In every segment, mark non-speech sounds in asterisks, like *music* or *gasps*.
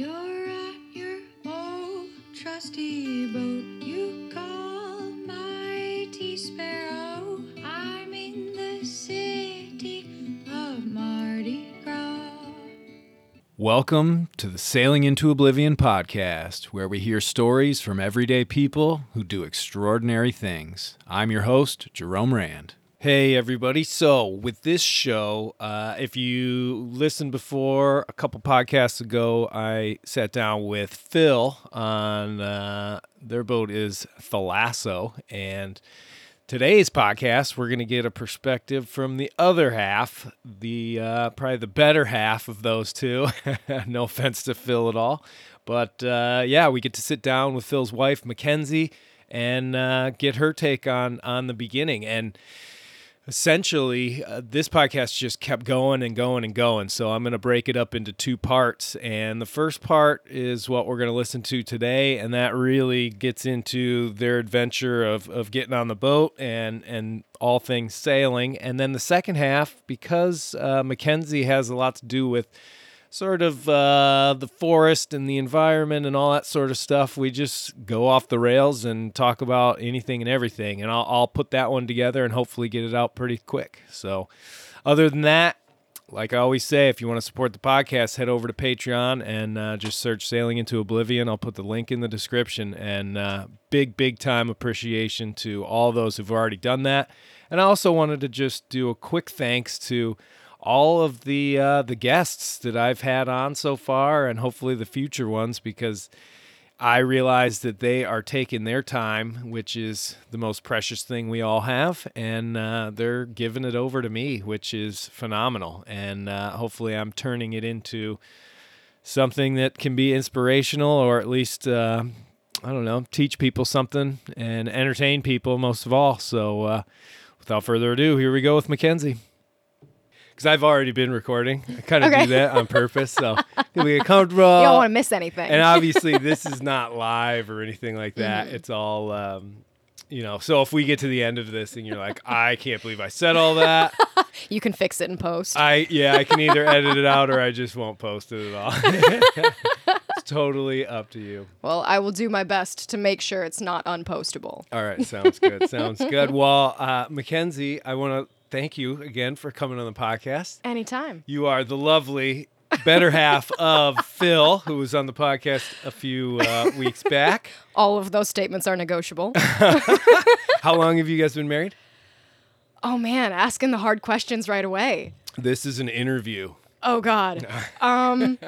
You're at your old trusty boat. You call mighty sparrow. I'm in the city of Mardi Gras. Welcome to the Sailing into Oblivion podcast, where we hear stories from everyday people who do extraordinary things. I'm your host, Jerome Rand. Hey, everybody. So, with this show, uh, if you listened before a couple podcasts ago, I sat down with Phil on uh, their boat is Thalasso. And today's podcast, we're going to get a perspective from the other half, the uh, probably the better half of those two. *laughs* no offense to Phil at all, but uh, yeah, we get to sit down with Phil's wife, McKenzi, and uh, get her take on on the beginning and. Essentially, uh, this podcast just kept going and going and going. So I'm going to break it up into two parts. And the first part is what we're going to listen to today. And that really gets into their adventure of, of getting on the boat and, and all things sailing. And then the second half, because uh, McKenzi has a lot to do with sort of uh, the forest and the environment and all that sort of stuff. We just go off the rails and talk about anything and everything. And I'll, I'll put that one together and hopefully get it out pretty quick. So, other than that, like I always say, if you want to support the podcast, head over to Patreon and uh, just search Sailing into Oblivion. I'll put the link in the description. And uh, big, big time appreciation to all those who've already done that. And I also wanted to just do a quick thanks to all of the uh, the guests that I've had on so far, and hopefully the future ones, because I realize that they are taking their time, which is the most precious thing we all have, and uh, they're giving it over to me, which is phenomenal. And uh, hopefully, I'm turning it into something that can be inspirational, or at least. Uh, I don't know, teach people something and entertain people most of all. So, uh, without further ado, here we go with McKenzi because I've already been recording. I kind of Okay. do that on purpose, so *laughs* we get comfortable. you don't want to miss anything. and obviously, *laughs* this is not live or anything like that. Mm-hmm. It's all, um, you know. So if we get to the end of this and you're like, I can't believe I said all that, *laughs* you can fix it in post. I yeah, I can either edit it out or I just won't post it at all. it's totally up to you. well, I will do my best to make sure it's not unpostable. All right, sounds good. sounds good. Well, uh, McKenzi, I want to thank you again for coming on the podcast. Anytime. You are the lovely better *laughs* half of Phil, who was on the podcast a few uh, weeks back. *laughs* All of those statements are negotiable. *laughs* How long have you guys been married? oh man, asking the hard questions right away. This is an interview. Oh god. Um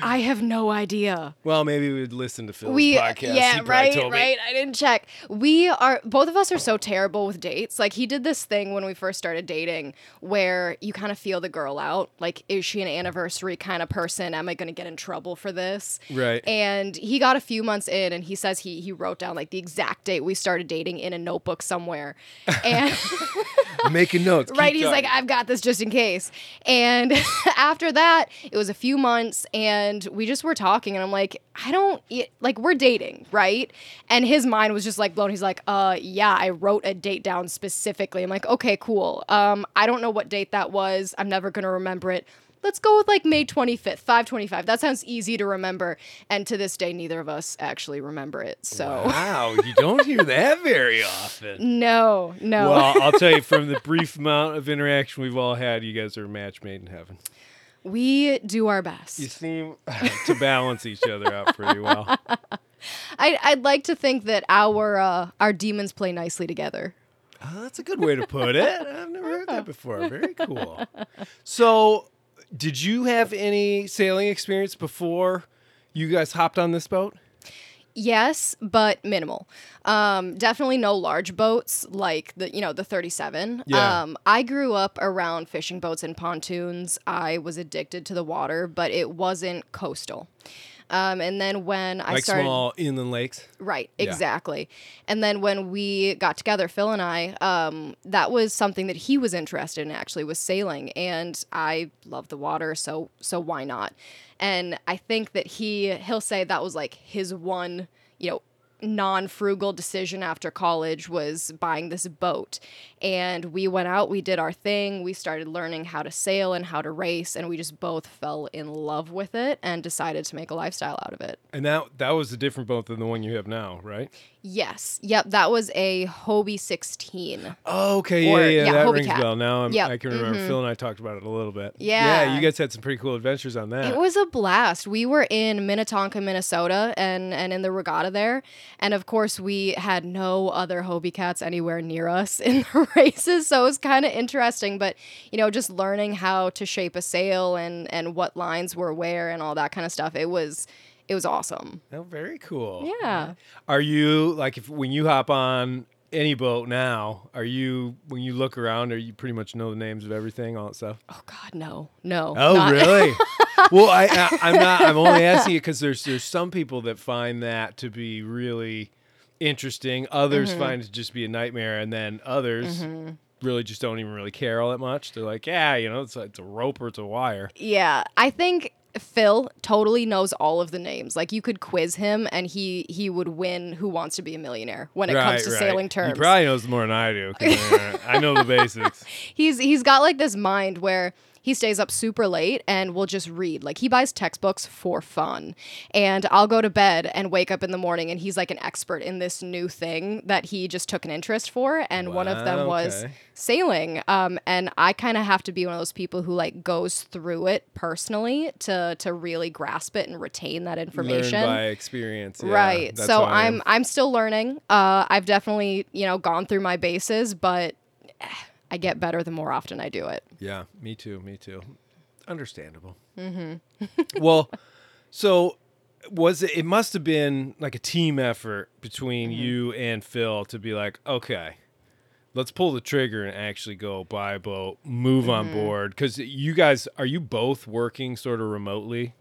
I have no idea. Well, maybe we'd listen to Phil's we uh, podcast. yeah right right. I didn't check. We are both of us are so terrible with dates. Like he did this thing when we first started dating where you kind of feel the girl out. Like is she an anniversary kind of person? Am i going to get in trouble for this? Right. and he got a few months in and he says he he wrote down like the exact date we started dating in a notebook somewhere. And *laughs* making notes. Right he's like i've got this just in case. And *laughs* after that it was a few months and we just were talking and i'm like i don't it, like we're dating right and his mind was just like blown he's like uh yeah i wrote a date down specifically i'm like okay cool um i don't know what date that was i'm never gonna remember it Let's go with like May 25th, 525. That sounds easy to remember. And to this day, neither of us actually remember it. So, Wow, you don't hear that very often. *laughs* no, no. Well, I'll tell you from the brief amount of interaction we've all had, you guys are a match made in heaven. We do our best. You seem *laughs* to balance each other out pretty well. *laughs* I, I'd like to think that our uh, our demons play nicely together. Oh, that's a good way to put it. I've never heard that *laughs* before. Very cool. So, did you have any sailing experience before you guys hopped on this boat? Yes, but minimal. Um, definitely no large boats like the you know the 37. Yeah. Um, I grew up around fishing boats and pontoons. I was addicted to the water, but it wasn't coastal. Um, and then when I Like started, small inland lakes? Right, Yeah. exactly. And then when we got together, Phil and I, um, that was something that he was interested in actually was sailing, and I love the water, so so why not? And I think that he he'll say that was like his one, you know, non-frugal decision after college was buying this boat and we went out we did our thing we started learning how to sail and how to race and we just both fell in love with it and decided to make a lifestyle out of it And that that was a different boat than the one you have now, right? Yes yep that was a hobie 16 Oh, okay, Or- yeah, yeah, yeah, that Hobie rings Cat. a bell. Now I'm, Yep, I can remember. mhm. Phil and I talked about it a little bit. Yeah. yeah, you guys had some pretty cool adventures on that. It was a blast. We were in Minnetonka, Minnesota, and and in the regatta there, and of course we had no other Hobie cats anywhere near us in *laughs* the races, so it was kind of interesting. But you know, just learning how to shape a sail and and what lines were where and all that kind of stuff. It was it was awesome. oh, very cool. Yeah. Are you like if when you hop on any boat now? Are you when you look around? Are you pretty much know the names of everything, all that stuff? Oh God, no, no. Oh, not- *laughs* really? well, I, I I'm not. I'm only asking you because there's there's some people that find that to be really interesting. Others Mm-hmm. find it to just be a nightmare, and then others really just don't even really care all that much. They're like, yeah, you know, it's it's a rope or it's a wire. Yeah, I think Phil totally knows all of the names. Like you could quiz him and he he would win Who Wants to Be a Millionaire when it comes to sailing terms. He probably knows more than I do. I know the *laughs* basics. he's he's got like this mind where he stays up super late and will just read. Like he buys textbooks for fun. And I'll go to bed and wake up in the morning and he's like an expert in this new thing that he just took an interest for and one of them was okay. sailing. Um and I kind of have to be one of those people who like goes through it personally to to really grasp it and retain that information. Learn by experience. yeah, right. So I am. I'm I'm still learning. Uh I've definitely, you know, gone through my bases, but *sighs* I get better the more often I do it. Yeah, me too. Me too. Understandable. Mm-hmm. *laughs* well, so was it? It must have been like a team effort between Mm-hmm. you and Phil to be like, okay, let's pull the trigger and actually go buy a boat, move on Mm-hmm. board. Because you guys are you both working sort of remotely?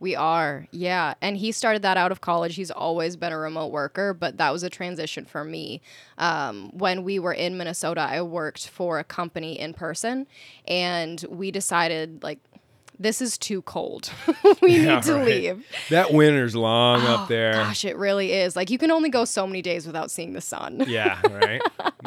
We are, yeah. And he started that out of college. He's always been a remote worker, but that was a transition for me. Um, when we were in Minnesota, I worked for a company in person, and we decided, like, this is too cold. *laughs* *laughs* we Yeah, need to right. leave. That winter's long Oh, up there. Gosh, it really is. Like, you can only go so many days without seeing the sun. Yeah, *laughs* right.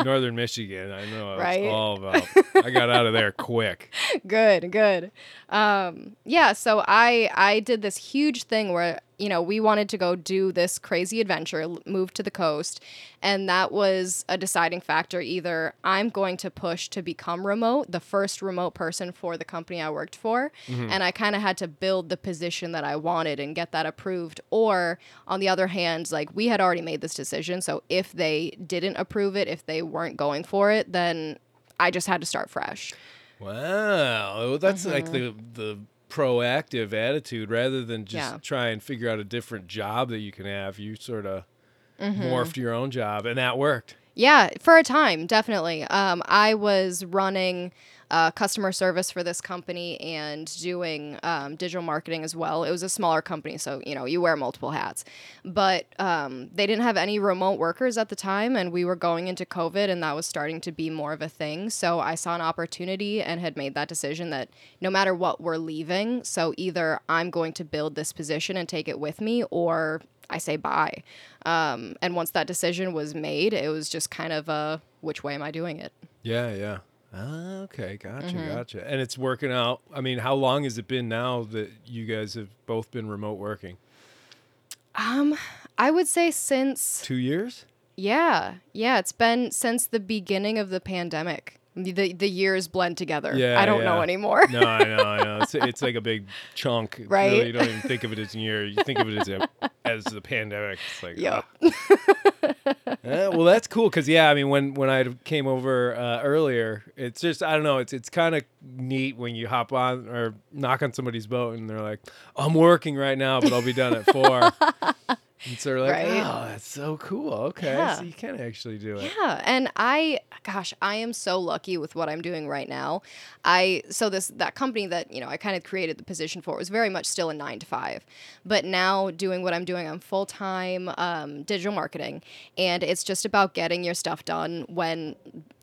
Northern Michigan, I know Right? all about. I got out of there quick. good good um yeah so i i did this huge thing where you know we wanted to go do this crazy adventure move to the coast and that was a deciding factor. Either i'm going to push to become remote the first remote person for the company i worked for and i kind of had to build the position that i wanted and get that approved. Or on the other hand like we had already made this decision so if they didn't approve it if they weren't going for it then i just had to start fresh. Wow, well, that's like Mm-hmm. the the proactive attitude rather than just Yeah. try and figure out a different job that you can have. You sort of Mm-hmm. morphed your own job, and that worked. Yeah, for a time, definitely. Um, I was running uh, customer service for this company and doing um, digital marketing as well. It was a smaller company, so you know you wear multiple hats. But um, they didn't have any remote workers at the time, and we were going into COVID, and that was starting to be more of a thing. So I saw an opportunity and had made that decision that no matter what, we're leaving. So either I'm going to build this position and take it with me, or I say bye. Um, and once that decision was made, it was just kind of a which way am I doing it? Yeah, yeah. Ah, okay, gotcha, Mm-hmm. gotcha. And it's working out. I mean, how long has it been now that you guys have both been remote working? Um, I would say since Two years? yeah, yeah, it's been since the beginning of the pandemic. The the years blend together. Yeah, I don't know anymore. No, I know, I know. It's, *laughs* it's like a big chunk. Right? Really, you don't even think of it as a year. You think of it as a, as the pandemic. It's like, *laughs* Yep. ah. *laughs* Yeah, well, that's cool because yeah, I mean, when when I came over uh, earlier, it's just I don't know, it's it's kind of neat when you hop on or knock on somebody's boat and they're like, "I'm working right now, but I'll be done at 4. *laughs* And so like, Right. "Oh, that's so cool." Okay, Yeah. so you can actually do it. Yeah, and I gosh, I am so lucky with what I'm doing right now. I so this that company that, you know, I kind of created the position for was very much still a 9 to 5. But now doing what I'm doing, I'm full-time um, digital marketing and it's just about getting your stuff done when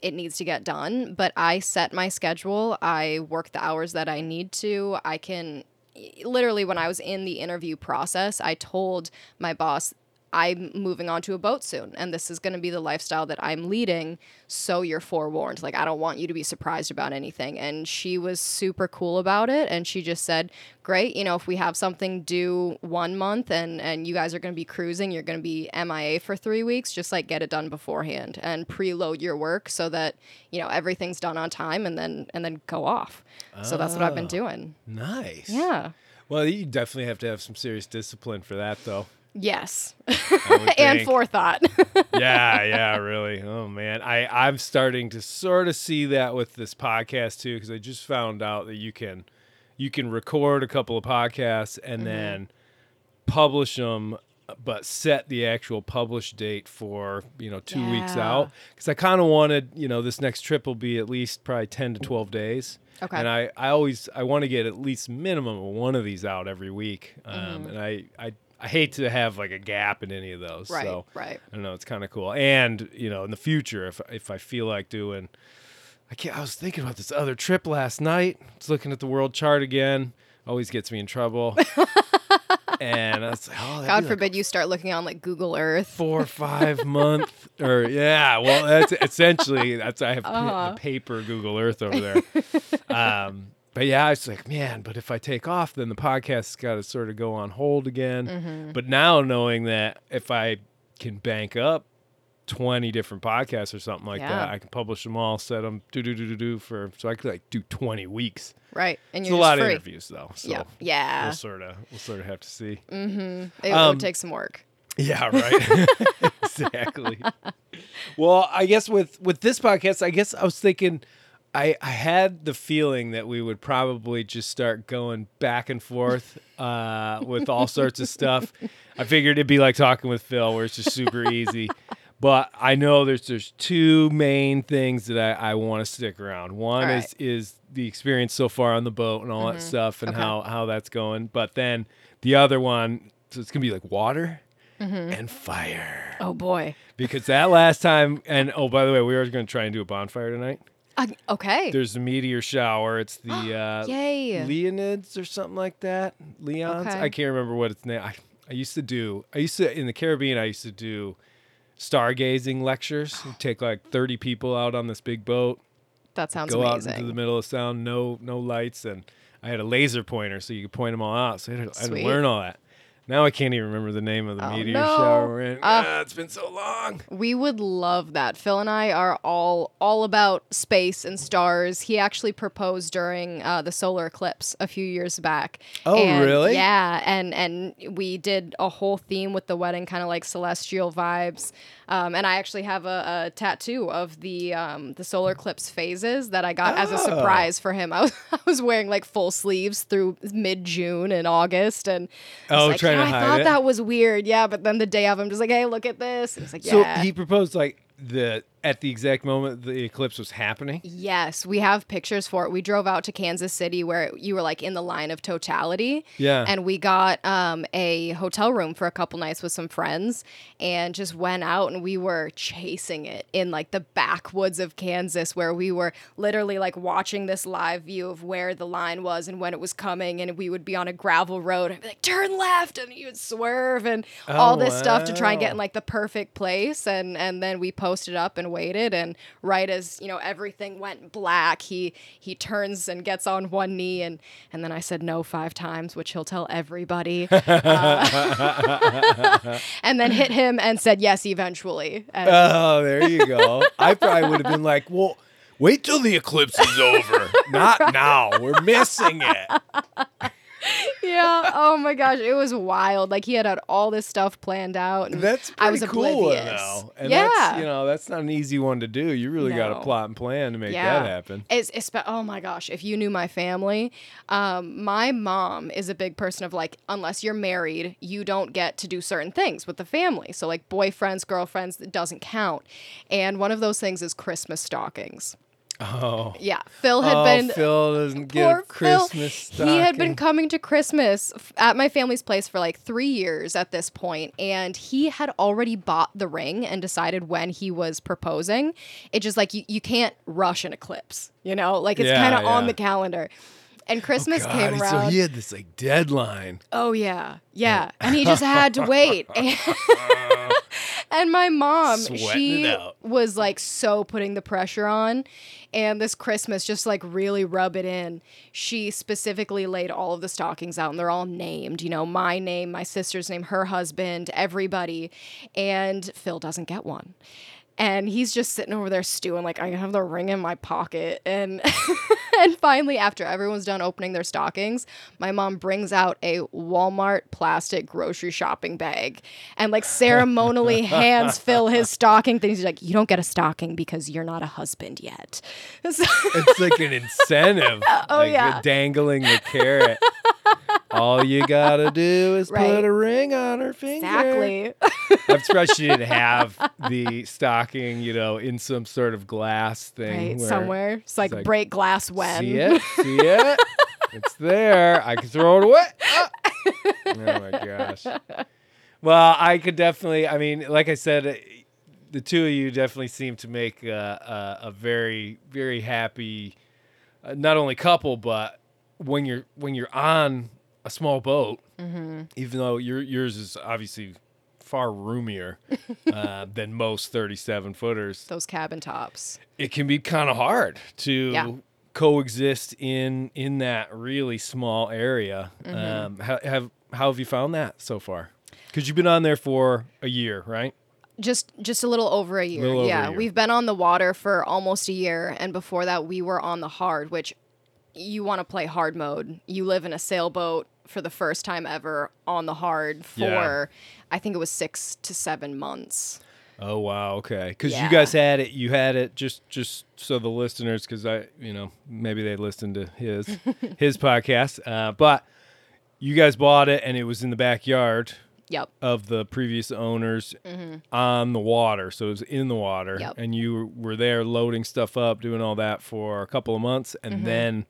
it needs to get done, but I set my schedule, I work the hours that I need to. I can literally when I was in the interview process, I told my boss I'm moving on to a boat soon, and this is going to be the lifestyle that I'm leading. So you're forewarned. Like, I don't want you to be surprised about anything. And she was super cool about it. And she just said, Great, you know, if we have something due one month and, and you guys are going to be cruising, you're going to be MIA for three weeks, just like get it done beforehand and preload your work so that, you know, everything's done on time and then and then go off. So that's what I've been Oh. doing. Nice. Yeah. Well, you definitely have to have some serious discipline for that, though. Yes. *laughs* And forethought. *laughs* yeah, yeah, *laughs* really. Oh man, I I'm starting to sort of see that with this podcast too, because I just found out that you can you can record a couple of podcasts and Mm-hmm. then publish them, but set the actual publish date for you know two weeks out. Because I kind of wanted you know this next trip will be at least probably ten to twelve days. Okay. And I, I always I want to get at least minimum of one of these out every week. Um, Mm-hmm. and I, I I hate to have like a gap in any of those. Right, So right. I don't know. It's kind of cool. And you know, in the future, if if I feel like doing, I can't. I was thinking about this other trip last night. I was looking at the world chart again. Always gets me in trouble. *laughs* and I was like, oh, God be like forbid you start looking on like Google Earth. four or five month or yeah well that's essentially that's i have *laughs* Uh-huh. paper google earth over there *laughs* um but yeah i was like man but if i take off then the podcast's got to sort of go on hold again Mm-hmm. but now knowing that if i can bank up 20 different podcasts or something like that i can publish them all set them do do do do do for so i could like do 20 weeks Right. And it's a lot free. of interviews though so Yeah. Yeah. we'll sort of we'll sort of have to see Mhm. It Um, would take some work. yeah, right. *laughs* exactly. *laughs* Well, I guess with with this podcast, I guess I was thinking I I had the feeling that we would probably just start going back and forth uh with all sorts of stuff. I figured it'd be like talking with Phil where it's just super easy. But I know there's there's two main things that I, I want to stick around. One All is is the experience so far on the boat and all that stuff and Mm-hmm. Okay. how how that's going. But then the other one, so it's gonna be like water Mm-hmm. and fire Oh boy. because that last time and oh by the way we were going to try and do a bonfire tonight Uh, okay. there's a meteor shower it's the *gasps* uh Yay. leonids or something like that leons Okay. i can't remember what it's name I, I used to do i used to in the caribbean i used to do stargazing lectures You'd *gasps* take like 30 people out on this big boat that sounds go out amazing. into the middle of sound no no lights and i had a laser pointer so you could point them all out so i had to, I had to learn all that now i can't even remember the name of the Oh, meteor no. shower we're in. Ah. Ah, it's been so long We would love that. Phil and I are all all about space and stars. He actually proposed during uh, the solar eclipse a few years back. Oh, And, really? Yeah, and and we did a whole theme with the wedding, kind of like celestial vibes. Um, and I actually have a, a tattoo of the um, the solar eclipse phases that I got as a Oh. surprise for him. *laughs* I was I was wearing like full sleeves through mid June and August, and I Oh, like, trying "Yeah, to I thought it? that was weird. Yeah, but then the day of, I'm just like, hey, look at this. And It's like, So yeah. he proposed like the at the exact moment the eclipse was happening. Yes, we have pictures for it. We drove out to Kansas City where you were like in the line of totality. Yeah. And we got um, a hotel room for a couple nights with some friends and just went out and we were chasing it in like the backwoods of Kansas where we were literally like watching this live view of where the line was and when it was coming. And we would be on a gravel road and be like, turn left. And you would swerve and all Oh, this stuff to try and get in like the perfect place. And, and then we posted up and waited. And right as, you know, everything went black, he, he turns and gets on one knee. And, and then I said no five times, which he'll tell everybody. Uh, *laughs* and then hit him and said yes eventually. And Oh, there you go. I probably would have been like, well, wait till the eclipse is over. Not now. We're missing it. Yeah. Oh my gosh, it was wild. Like he had had all this stuff planned out. And That's pretty I was cool oblivious. though. And yeah. that's you know, that's not an easy one to do. You really got to plot and plan to make Yeah. that happen. It's, it's oh my gosh, if you knew my family, um, my mom is a big person of like, unless you're married, you don't get to do certain things with the family. So like boyfriends, girlfriends, it doesn't count. And one of those things is Christmas stockings. Oh. Yeah, Phil had oh, been Phil doesn't get Poor Christmas Phil. He had been coming to Christmas f- at my family's place for like three years at this point, and he had already bought the ring and decided when he was proposing. It just like you, you can't rush an eclipse, you know, like it's Yeah, kind of on the calendar. and Christmas oh, God, came so around. he had this like deadline. Oh yeah, yeah, and he *laughs* just had to wait. And, *laughs* and my mom, Sweating she out. was like so putting the pressure on, and this Christmas just like really rub it in. She specifically laid all of the stockings out, and they're all named. You know, my name, my sister's name, her husband, everybody, and Phil doesn't get one. And he's just sitting over there stewing, like I have the ring in my pocket. And *laughs* and finally, after everyone's done opening their stockings, my mom brings out a Walmart plastic grocery shopping bag and like ceremonially *laughs* hands Phil his stocking things. He's like, You don't get a stocking because you're not a husband yet. *laughs* So- It's like an incentive. Oh, like yeah. dangling the carrot. All you gotta do is Right. put a ring on her finger. exactly. *laughs* I'm surprised she didn't have the stocking, you know, in some sort of glass thing. Right, where- somewhere. It's like, like, break glass when. See it? See it? it's there. I can throw it away. Ah! Oh my gosh. Well, I could definitely. I mean, like I said, the two of you definitely seem to make a, a, a very, very happy, uh, not only couple, but when you're when you're on a small boat, Mm-hmm. even though your yours is obviously far roomier *laughs* uh, than most 37 footers Those cabin tops. it can be kind of hard to Yeah. coexist in in that really small area. Mm-hmm. Um, how, have how have you found that so far? Because you've been on there for a year, right? just just a little over a year. Over a yeah, year. we've been on the water for almost a year, and before that, we were on the hard. Which you want to play hard mode. You live in a sailboat for the first time ever on the hard for Yeah. I think it was six to seven months. Oh wow, okay. Because Yeah. you guys had it, you had it just just so the listeners, because I, you know, maybe they listened to his *laughs* his podcast, uh, but you guys bought it and it was in the backyard Yep. of the previous owners on the water. So it was in the water. Mm-hmm. Yep. And you were there loading stuff up, doing all that for a couple of months, and Mm-hmm. then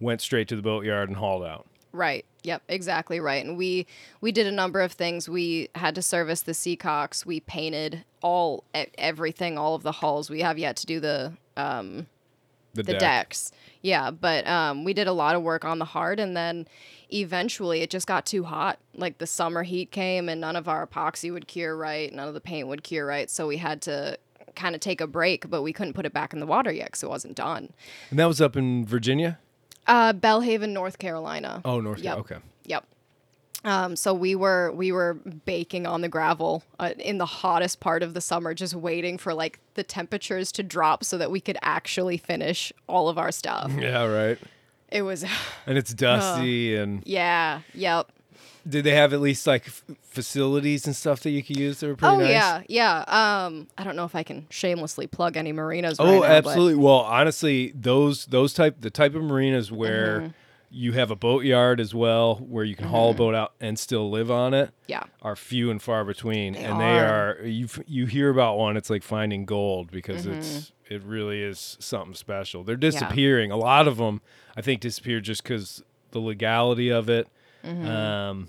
went straight to the boatyard and hauled out. Right. Yep. Exactly right. And we we did a number of things. We had to service the Seacocks. We painted all everything, all of the hulls. We have yet to do the um, The, the deck. decks. Yeah, but um, we did a lot of work on the hard, and then eventually it just got too hot. Like the summer heat came, and none of our epoxy would cure right, none of the paint would cure right, so we had to kind of take a break. But we couldn't put it back in the water yet because it wasn't done. And that was up in Virginia? Uh, Belhaven, North Carolina. Oh, North Yep. Okay. Yep. Um, so we were we were baking on the gravel uh, in the hottest part of the summer, just waiting for like the temperatures to drop so that we could actually finish all of our stuff. *laughs* Yeah, right. It was, And it's *sighs* dusty. And yeah, yep. Did they have at least like f- facilities and stuff that you could use that were pretty oh nice? yeah, yeah. Um, I don't know if I can shamelessly plug any marinas. right Oh, now, but- absolutely. Well, honestly, those those type the type of marinas where Mm-hmm. you have a boatyard as well, where you can haul a boat out and still live on it, Yeah. are few and far between. They and they are. are you you hear about one, it's like finding gold because Mm-hmm. it's it really is something special. They're disappearing. A lot of them, I think, disappear just because the legality of it. Mm-hmm. Um,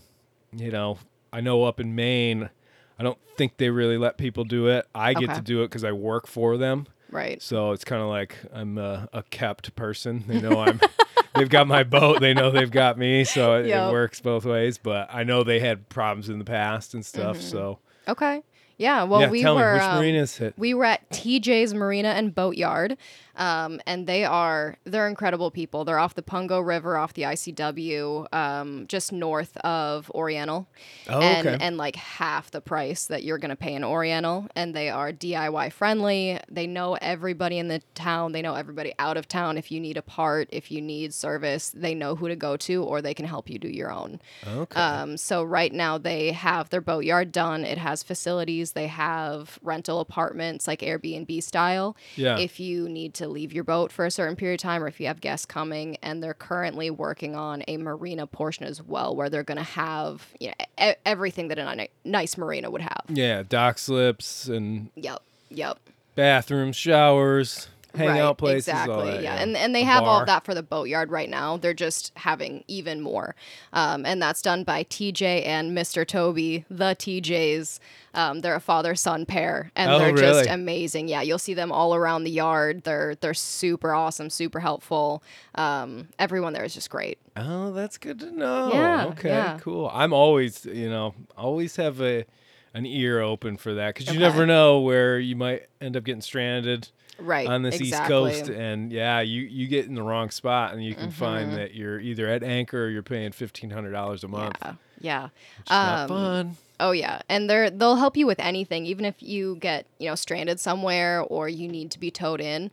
you know, I know up in Maine. I don't think they really let people do it. I get Okay. to do it because I work for them. Right. So it's kind of like I'm a, a kept person. They know I'm. *laughs* they've got my boat. They know they've got me. So it, Yep. it works both ways. But I know they had problems in the past and stuff. So Okay. Yeah. Mm-hmm. Well, yeah, we tell were. me which um, marinas hit. we were at TJ's Marina and Boatyard, um, and they are they're incredible people. They're off the Pungo River, off the ICW, um, just north of Oriental, Oh, and okay. and like half the price that you're gonna pay in Oriental. And they are DIY friendly. They know everybody in the town. They know everybody out of town. If you need a part, if you need service, they know who to go to, or they can help you do your own. okay. Um, so right now they have their boatyard done. It has facilities. They have rental apartments like Airbnb style. Yeah. If you need to leave your boat for a certain period of time, or if you have guests coming, and they're currently working on a marina portion as well, where they're going to have you know e- everything that a nice marina would have. yeah, dock slips and Yep. Yep. bathrooms, showers. Hangout places, all Exactly. that, yeah. yeah. And and they A have all of that for the boatyard right now. They're just having even more. Um, and that's done by TJ and Mr. Toby, the TJs. Um, they're a father son pair, and Oh, they're just amazing. Yeah, you'll see them all around the yard. They're they're super awesome, super helpful. Um, everyone there is just great. Oh, that's good to know. Yeah, okay, yeah. cool. I'm always, you know, always have a an ear open for that because you Okay. never know where you might end up getting stranded Right. on this exactly. East Coast, and yeah, you you get in the wrong spot, and you can find Mm-hmm. that you're either at anchor or you're paying fifteen hundred dollars a month. Yeah. Yeah. Um, fun. Oh yeah, and they're they'll help you with anything, even if you get you know stranded somewhere or you need to be towed in.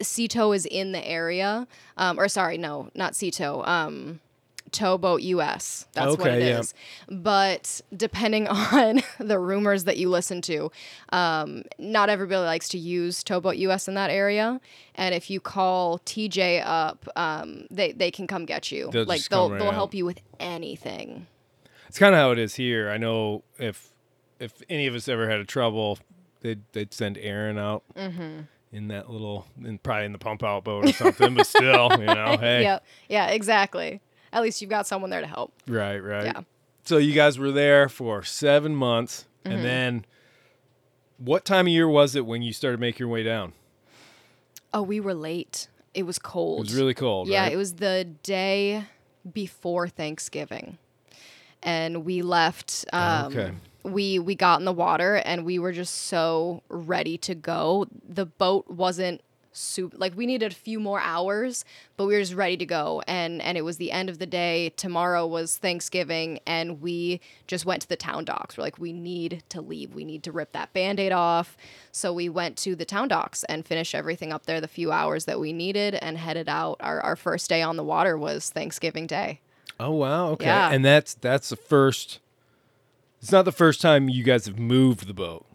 Seatow is in the area, um, or sorry, no, not Seatow. Um, Towboat US. That's what it yeah. is. But depending *laughs* on the rumors that you listen to, um, not everybody likes to use Towboat US in that area. And if you call TJ up, um, they they can come get you. They'll like they'll right they'll out. help you with anything. It's kind of how it is here. I know if if any of us ever had a trouble, they'd they'd send Aaron out Mm-hmm. in that little, in, probably in the pump out boat or something. but still, you know, *laughs* hey, Yeah, yeah, exactly. At least you've got someone there to help. right, right. Yeah. So you guys were there for seven months, Mm-hmm. and then what time of year was it when you started making your way down? Oh, we were late. It was cold. It was really cold. yeah, right? it was the day before Thanksgiving, and we left. Um, Okay. We we got in the water and we were just so ready to go. The boat wasn't super like we needed a few more hours, but we were just ready to go. And and it was the end of the day. Tomorrow was Thanksgiving, and we just went to the town docks. We're like, we need to leave. We need to rip that band-aid off. So we went to the town docks and finished everything up there the few hours that we needed and headed out. Our our first day on the water was Thanksgiving Day. Oh wow. Okay. Yeah. And that's that's the first. It's not the first time you guys have moved the boat.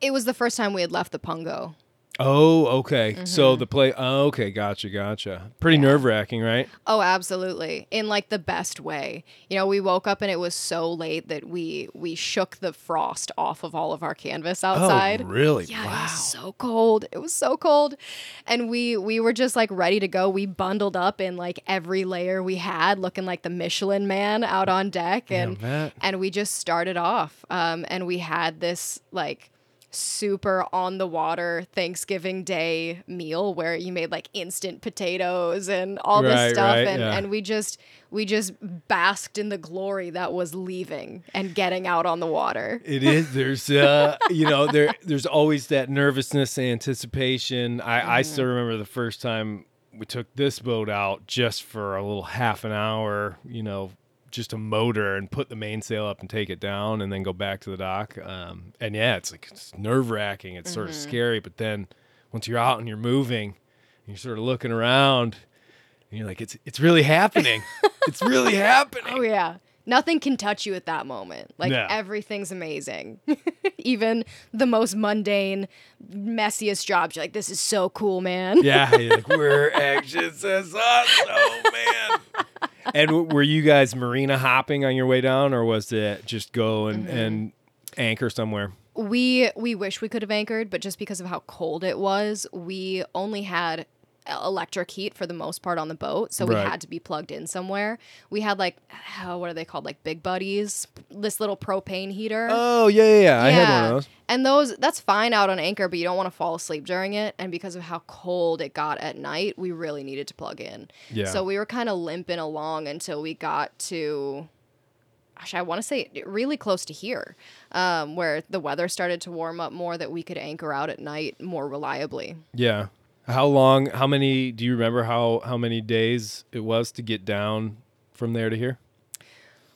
It was the first time we had left the Pungo. Oh, okay. Mm-hmm. So the play. Oh, okay, gotcha, gotcha. Pretty nerve wracking, right? Oh, absolutely. In like the best way. You know, we woke up and it was so late that we we shook the frost off of all of our canvas outside. Oh, really? Yeah, it wow. was so cold. It was so cold. And we we were just like ready to go. We bundled up in like every layer we had, looking like the Michelin man out on deck. And and we just started off. Um, and we had this like super on the water Thanksgiving Day meal where you made like instant potatoes and all this Right, stuff right, and, yeah. and we just we just basked in the glory that was leaving and getting out on the water. It is. There's, uh, you know, there. There's always that nervousness, anticipation. I, I Mm-hmm. still remember the first time we took this boat out just for a little half an hour. You know, just a motor and put the mainsail up and take it down, and then go back to the dock. Um, and yeah, it's like it's nerve wracking. It's Mm-hmm. sort of scary, but then once you're out and you're moving, and you're sort of looking around, and you're like, it's it's really happening. *laughs* it's really happening. Oh yeah. Nothing can touch you at that moment. Like No. everything's amazing. *laughs* Even the most mundane, messiest jobs. You're like, this is so cool, man. Yeah, like we're *laughs* anxious as us, oh man. And w- were you guys marina hopping on your way down, or was it just go and, Mm-hmm. and anchor somewhere? We we wish we could have anchored, but just because of how cold it was, we only had electric heat for the most part on the boat, so we Right. had to be plugged in somewhere. We had like oh, *sighs* what are they called? Like big buddies, this little propane heater. Oh yeah, yeah, yeah. I had one of those. And those that's fine out on anchor, but you don't want to fall asleep during it. And because of how cold it got at night, we really needed to plug in. Yeah. So we were kind of limping along until we got to gosh, I want to say really close to here, um, where the weather started to warm up more that we could anchor out at night more reliably. Yeah. How long? How many? Do you remember how how many days it was to get down from there to here?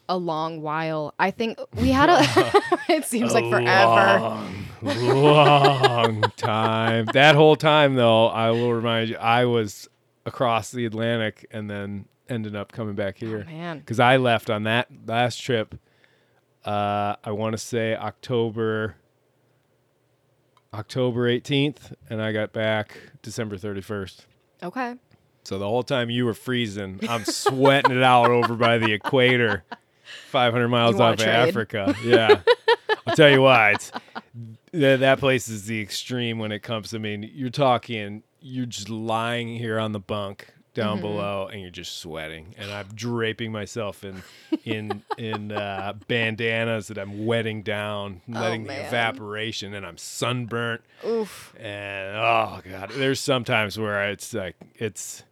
A long while. I think we had a *laughs* *laughs* it seems like forever. Long, long time. That whole time, though, I will remind you, I was across the Atlantic and then ended up coming back here. Oh, man. Because I left on that last trip. Uh, I want to say October, October 18th, and I got back December 31st. Okay. So the whole time you were freezing, I'm sweating it out over by the equator, 500 miles off of? Africa. Yeah. I'll tell you why. It's, that, that place is the extreme when it comes. I mean, you're talking you're just lying here on the bunk down Mm-hmm. below and you're just sweating and I'm draping myself in in *laughs* in uh, bandanas that I'm wetting down, letting the Oh, man. evaporation and I'm sunburnt Oof. and oh god, there's sometimes where it's like it's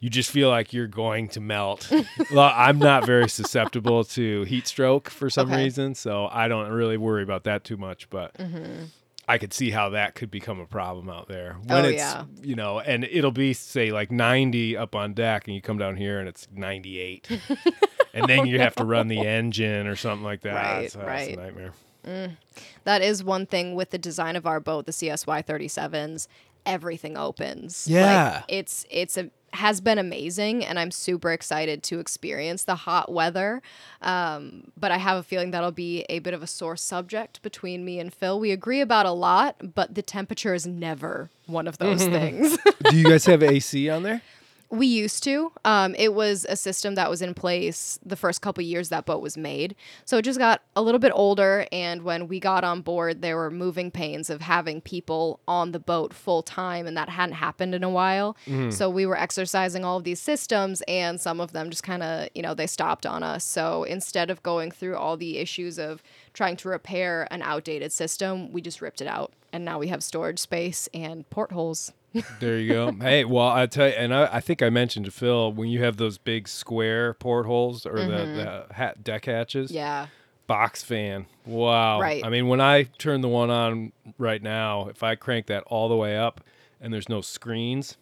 you just feel like you're going to melt. *laughs* well, I'm not very susceptible to heat stroke for some Okay. reason, so I don't really worry about that too much, but Mm-hmm. I could see how that could become a problem out there. Oh, when Oh, it's yeah. you know, and it'll be say like 90 up on deck and you come down here and it's 98. *laughs* and then you have to run the oh, engine or something like that. Right, so It's right. a nightmare. Mm. That is one thing with the design of our boat, the CSY 37s. Everything opens. Like, Yeah. it's it's a has been amazing, and I'm super excited to experience the hot weather. Um, but I have a feeling that'll be a bit of a sore subject between me and Phil. We agree about a lot, but the temperature is never one of those *laughs* things. Do you guys have AC on there? We used to. Um, it was a system that was in place the first couple years that boat was made. So it just got a little bit older. And when we got on board, there were moving pains of having people on the boat full time, and that hadn't happened in a while. So we were exercising all of these systems, and some of them just kind of, you know, they stopped on us. So instead of going through all the issues of trying to repair an outdated system, we just ripped it out. And now we have storage space and portholes. There you go. *laughs* hey, well, I tell you, and I, I think I mentioned to Phil when you have those big square portholes or the, the hat deck hatches. Mm-hmm. Yeah. Box fan. Wow. Right. I mean, when I turn the one on right now, if I crank that all the way up and there's no screens,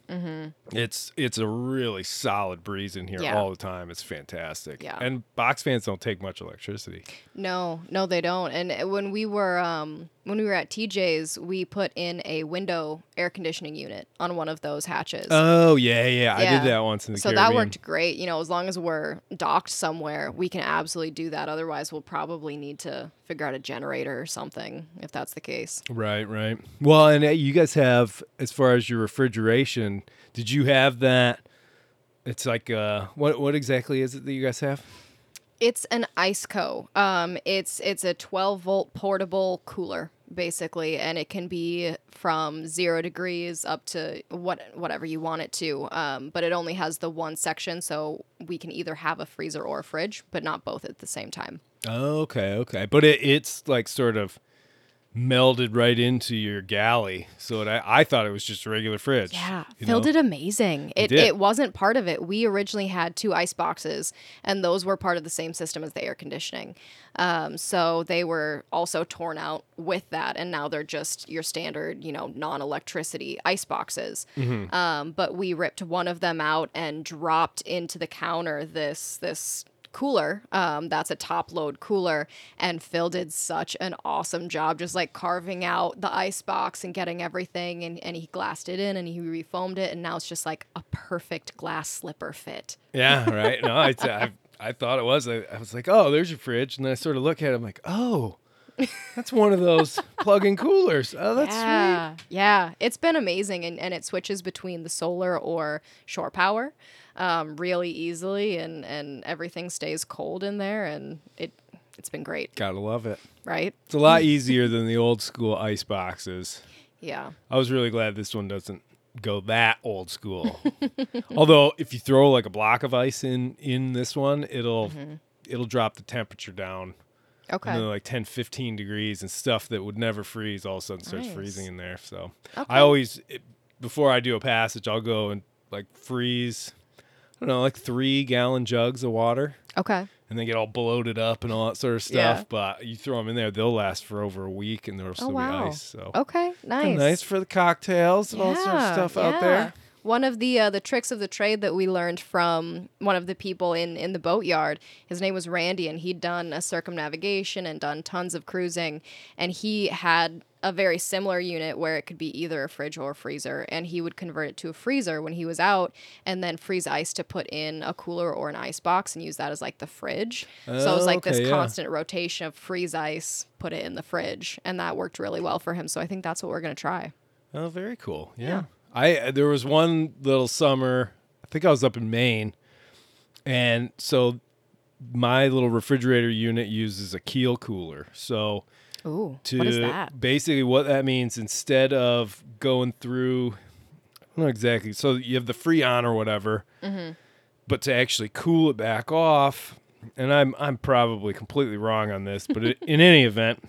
it's it's a really solid breeze in here Mm-hmm. Yeah. all the time. It's fantastic. Yeah. And box fans don't take much electricity. No, no, they don't. And uh, when we were um, when we were at TJ's, we put in a window air conditioning unit on one of those hatches. Oh yeah, yeah. I did that once in the so Caribbean. that worked great. You know, as long as we're docked somewhere, we can absolutely do that. Otherwise, we'll probably need to figure out a generator or something if that's the case. Right, right. Well, and uh, you guys have, as far as your refrigeration, did you have that? It's like, uh, what what exactly is it that you guys have? It's an IceCo. Um, it's it's a 12 volt portable cooler basically, and it can be from zero degrees up to what whatever you want it to. Um, but it only has the one section, so we can either have a freezer or a fridge, but not both at the same time. Okay, okay. But it, it's like sort of melded right into your galley. So it, I, I thought it was just a regular fridge. Yeah, Phil know? did amazing. It did. it wasn't part of it. We originally had two ice boxes, and those were part of the same system as the air conditioning. Um, so they were also torn out with that, and now they're just your standard, you know, non-electricity ice boxes. Mm-hmm. Um, but we ripped one of them out and dropped into the counter this this cooler um, that's a top load cooler and phil did such an awesome job just like carving out the ice box and getting everything and, and he glassed it in and he refoamed it and now it's just like a perfect glass slipper fit Yeah, right. No, I, I, I thought it was. I, I was like, oh, there's your fridge. And then I sort of look at it. I'm like, oh, that's one of those *laughs* plug-in coolers. Oh, that's sweet. yeah yeah it's been amazing and, and it switches between the solar or shore power um, really easily and and everything stays cold in there and it it's been great Gotta love it. right It's a lot easier than the old school ice boxes. yeah I was really glad this one doesn't go that old school. *laughs* Although if you throw like a block of ice in in this one, it'll it'll drop the temperature down okay another like 10 15 degrees and stuff that would never freeze all of a sudden starts Nice. freezing in there. So Okay. I always it, before I do a passage, I'll go and like freeze don't know, like 3 gallon jugs of water okay and they get all bloated up and all that sort of stuff. Yeah. But you throw them in there, they'll last for over a week, and there'll oh, still Oh, wow. be ice. So Okay, nice. nice for the cocktails and all sorts of stuff out there. One of the uh, the tricks of the trade that we learned from one of the people in in the boatyard, his name was Randy, and he'd done a circumnavigation and done tons of cruising, and he had a very similar unit where it could be either a fridge or a freezer, and he would convert it to a freezer when he was out, and then freeze ice to put in a cooler or an ice box and use that as like the fridge. so it was like this yeah. constant rotation of freeze ice, put it in the fridge, and that worked really well for him. So I think that's what we're gonna try. Oh, very cool. Yeah. I there was one little summer, I think I was up in Maine, and so my little refrigerator unit uses a keel cooler. So Ooh, to what is that? basically what that means instead of going through don't know exactly. So you have the Freon or whatever, mm-hmm. but to actually cool it back off, and I'm I'm probably completely wrong on this, but it, in any event,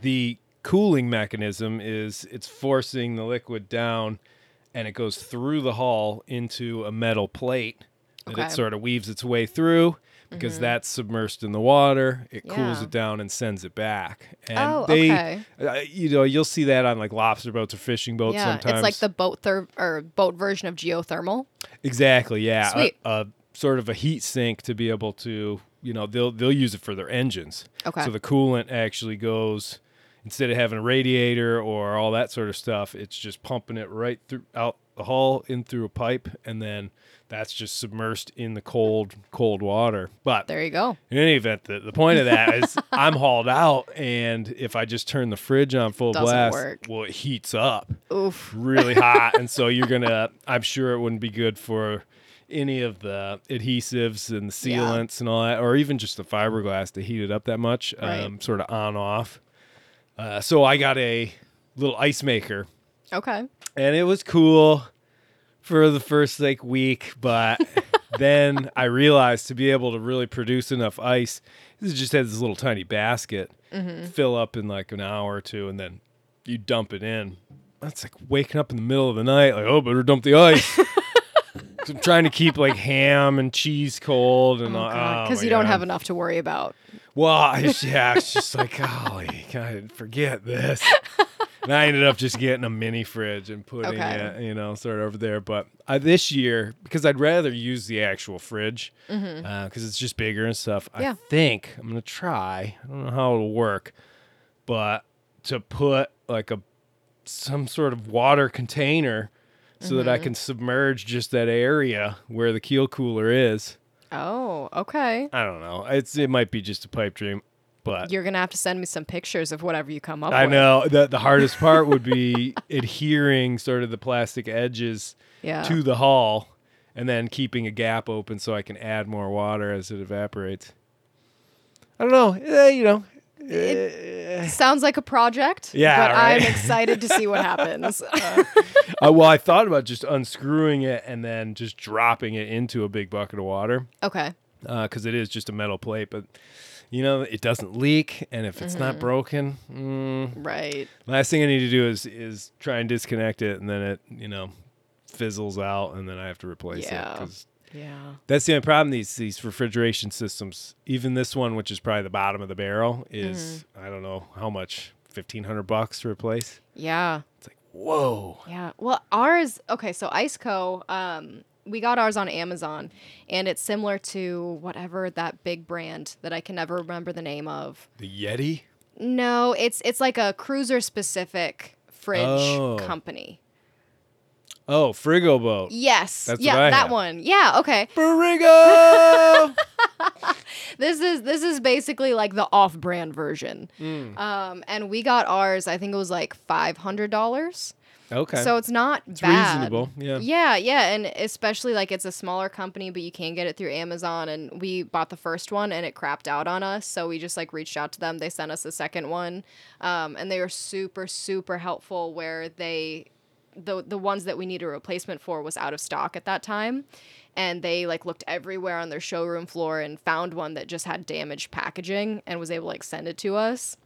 the cooling mechanism is it's forcing the liquid down, and it goes through the hull into a metal plate that Okay. it sort of weaves its way through. Because that's submersed in the water, it cools it down and sends it back. And Oh, they, okay. uh, you know, you'll see that on like lobster boats or fishing boats yeah, sometimes. it's like the boat thir- or boat version of geothermal. exactly, yeah, a- Sweet. A, sort of a heat sink to be able to, you know, they'll they'll use it for their engines. Okay. So the coolant actually goes instead of having a radiator or all that sort of stuff, it's just pumping it right through out the hull in through a pipe, and then that's just submersed in the cold cold water. But There you go. in any event, the, the point of that *laughs* is I'm hauled out, and if I just turn the fridge on full Doesn't blast, work. well, it heats up Oof. really hot, *laughs* and so you're gonna. I'm sure it wouldn't be good for any of the adhesives and the Yeah. sealants and all that, or even just the fiberglass to heat it up that much, Right. um, sort of on off. Uh, so I got a little ice maker, Okay. and it was cool for the first like week, but *laughs* then I realized to be able to really produce enough ice, this just had this little tiny basket, fill up in like an hour or two, and then you dump it in. That's like waking up in the middle of the night, like oh, better dump the ice. *laughs* I'm trying to keep like ham and cheese cold, and all- oh Because my you don't have enough to worry about. Well, yeah, it's just like, golly, God, forget this. And I ended up just getting a mini fridge and putting Okay. it, you know, sort of over there. But I, this year, because I'd rather use the actual fridge because it's just bigger and stuff, Mm-hmm. Yeah. I think I'm going to try. I don't know how it'll work, but to put like a some sort of water container so that Mm-hmm. I can submerge just that area where the keel cooler is. Oh, okay. I don't know. It's it might be just a pipe dream, but You're gonna have to send me some pictures of whatever you come up with. I with. know that the hardest part would be *laughs* adhering sort of the plastic edges Yeah. to the hull and then keeping a gap open so I can add more water as it evaporates. I don't know. Eh, you know. Eh, Sounds like a project. Yeah, But right. I'm excited to see what happens. *laughs* uh, well, I thought about just unscrewing it and then just dropping it into a big bucket of water okay. because it is just a metal plate, but you know it doesn't leak, and if it's Mm-hmm. not broken, mm, Right. Last thing I need to do is is try and disconnect it, and then it you know fizzles out, and then I have to replace Yeah. it. Because Yeah. that's the only problem. These these refrigeration systems, even this one, which is probably the bottom of the barrel, is Mm-hmm. I don't know how much fifteen hundred bucks to replace. Yeah. It's like whoa. Yeah. Well, ours. Okay, so Iceco. Um, we got ours on Amazon, and it's similar to whatever that big brand that I can never remember the name of. The Yeti. No, it's it's like a cruiser specific fridge Oh. company. Oh, Frigoboat. Yes. That's yeah, that one. Yeah. Okay. Frigo. *laughs* This is this is basically like the off-brand version. Hmm. Um, and we got ours. I think it was like five hundred dollars. okay. So it's not it's bad. reasonable. Yeah. Yeah, yeah, and especially like it's a smaller company, but you can get it through Amazon. And we bought the first one, and it crapped out on us, so we just like reached out to them. They sent us the second one, um, and they were super, super helpful. Where they, the the ones that we needed a replacement for was out of stock at that time, and they like looked everywhere on their showroom floor and found one that just had damaged packaging and was able to like send it to us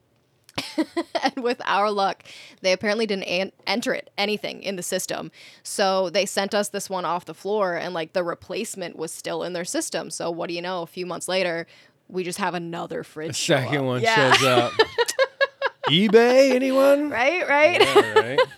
*laughs* and with our luck, they apparently didn't an- enter it anything in the system. So they sent us this one off the floor, and like the replacement was still in their system. So what do you know? A few months later, we just have another fridge. show Second one yeah. shows up. *laughs* eBay? Anyone? right, right. All right. *laughs*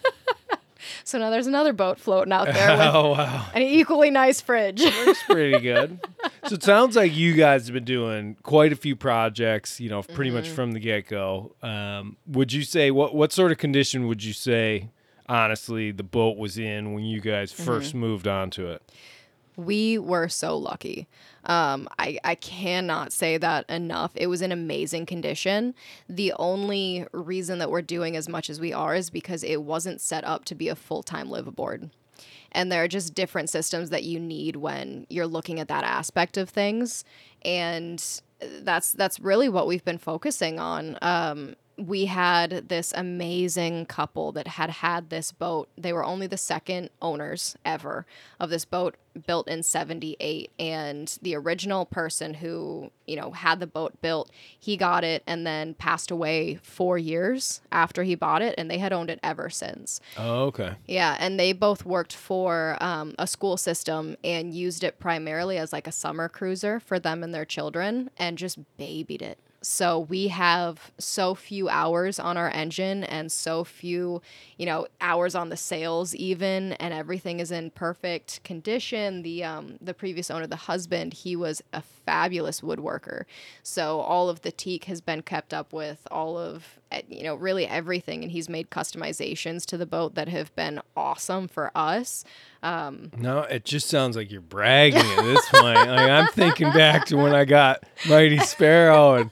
so now there's another boat floating out there *laughs* with oh wow. an equally nice fridge. Looks pretty good. *laughs* So it sounds like you guys have been doing quite a few projects, you know, pretty much from the get go. Um, would you say what what sort of condition would you say, honestly, the boat was in when you guys 1st moved onto it? we were so lucky. Um, I, I cannot say that enough. It was in amazing condition. The only reason that we're doing as much as we are is because it wasn't set up to be a full time live aboard. And there are just different systems that you need when you're looking at that aspect of things. And that's that's really what we've been focusing on. Um, we had this amazing couple that had had this boat. They were only the second owners ever of this boat built in 78 and the original person who, you know, had the boat built, he got it and then passed away 4 years after he bought it and they had owned it ever since. Oh, okay. Yeah, and they both worked for um, a school system and used it primarily as like a summer cruiser for them and their children and just babied it. So we have so few hours on our engine and so few, you know, hours on the sails even, and everything is in perfect condition. The um, the previous owner, the husband, he was a fabulous woodworker. So all of the teak has been kept up with, all of eh, you know, really everything, and he's made customizations to the boat that have been awesome for us. Um, No, it just sounds like you're bragging at this point. Like I'm thinking back to when I got Mighty Sparrow, and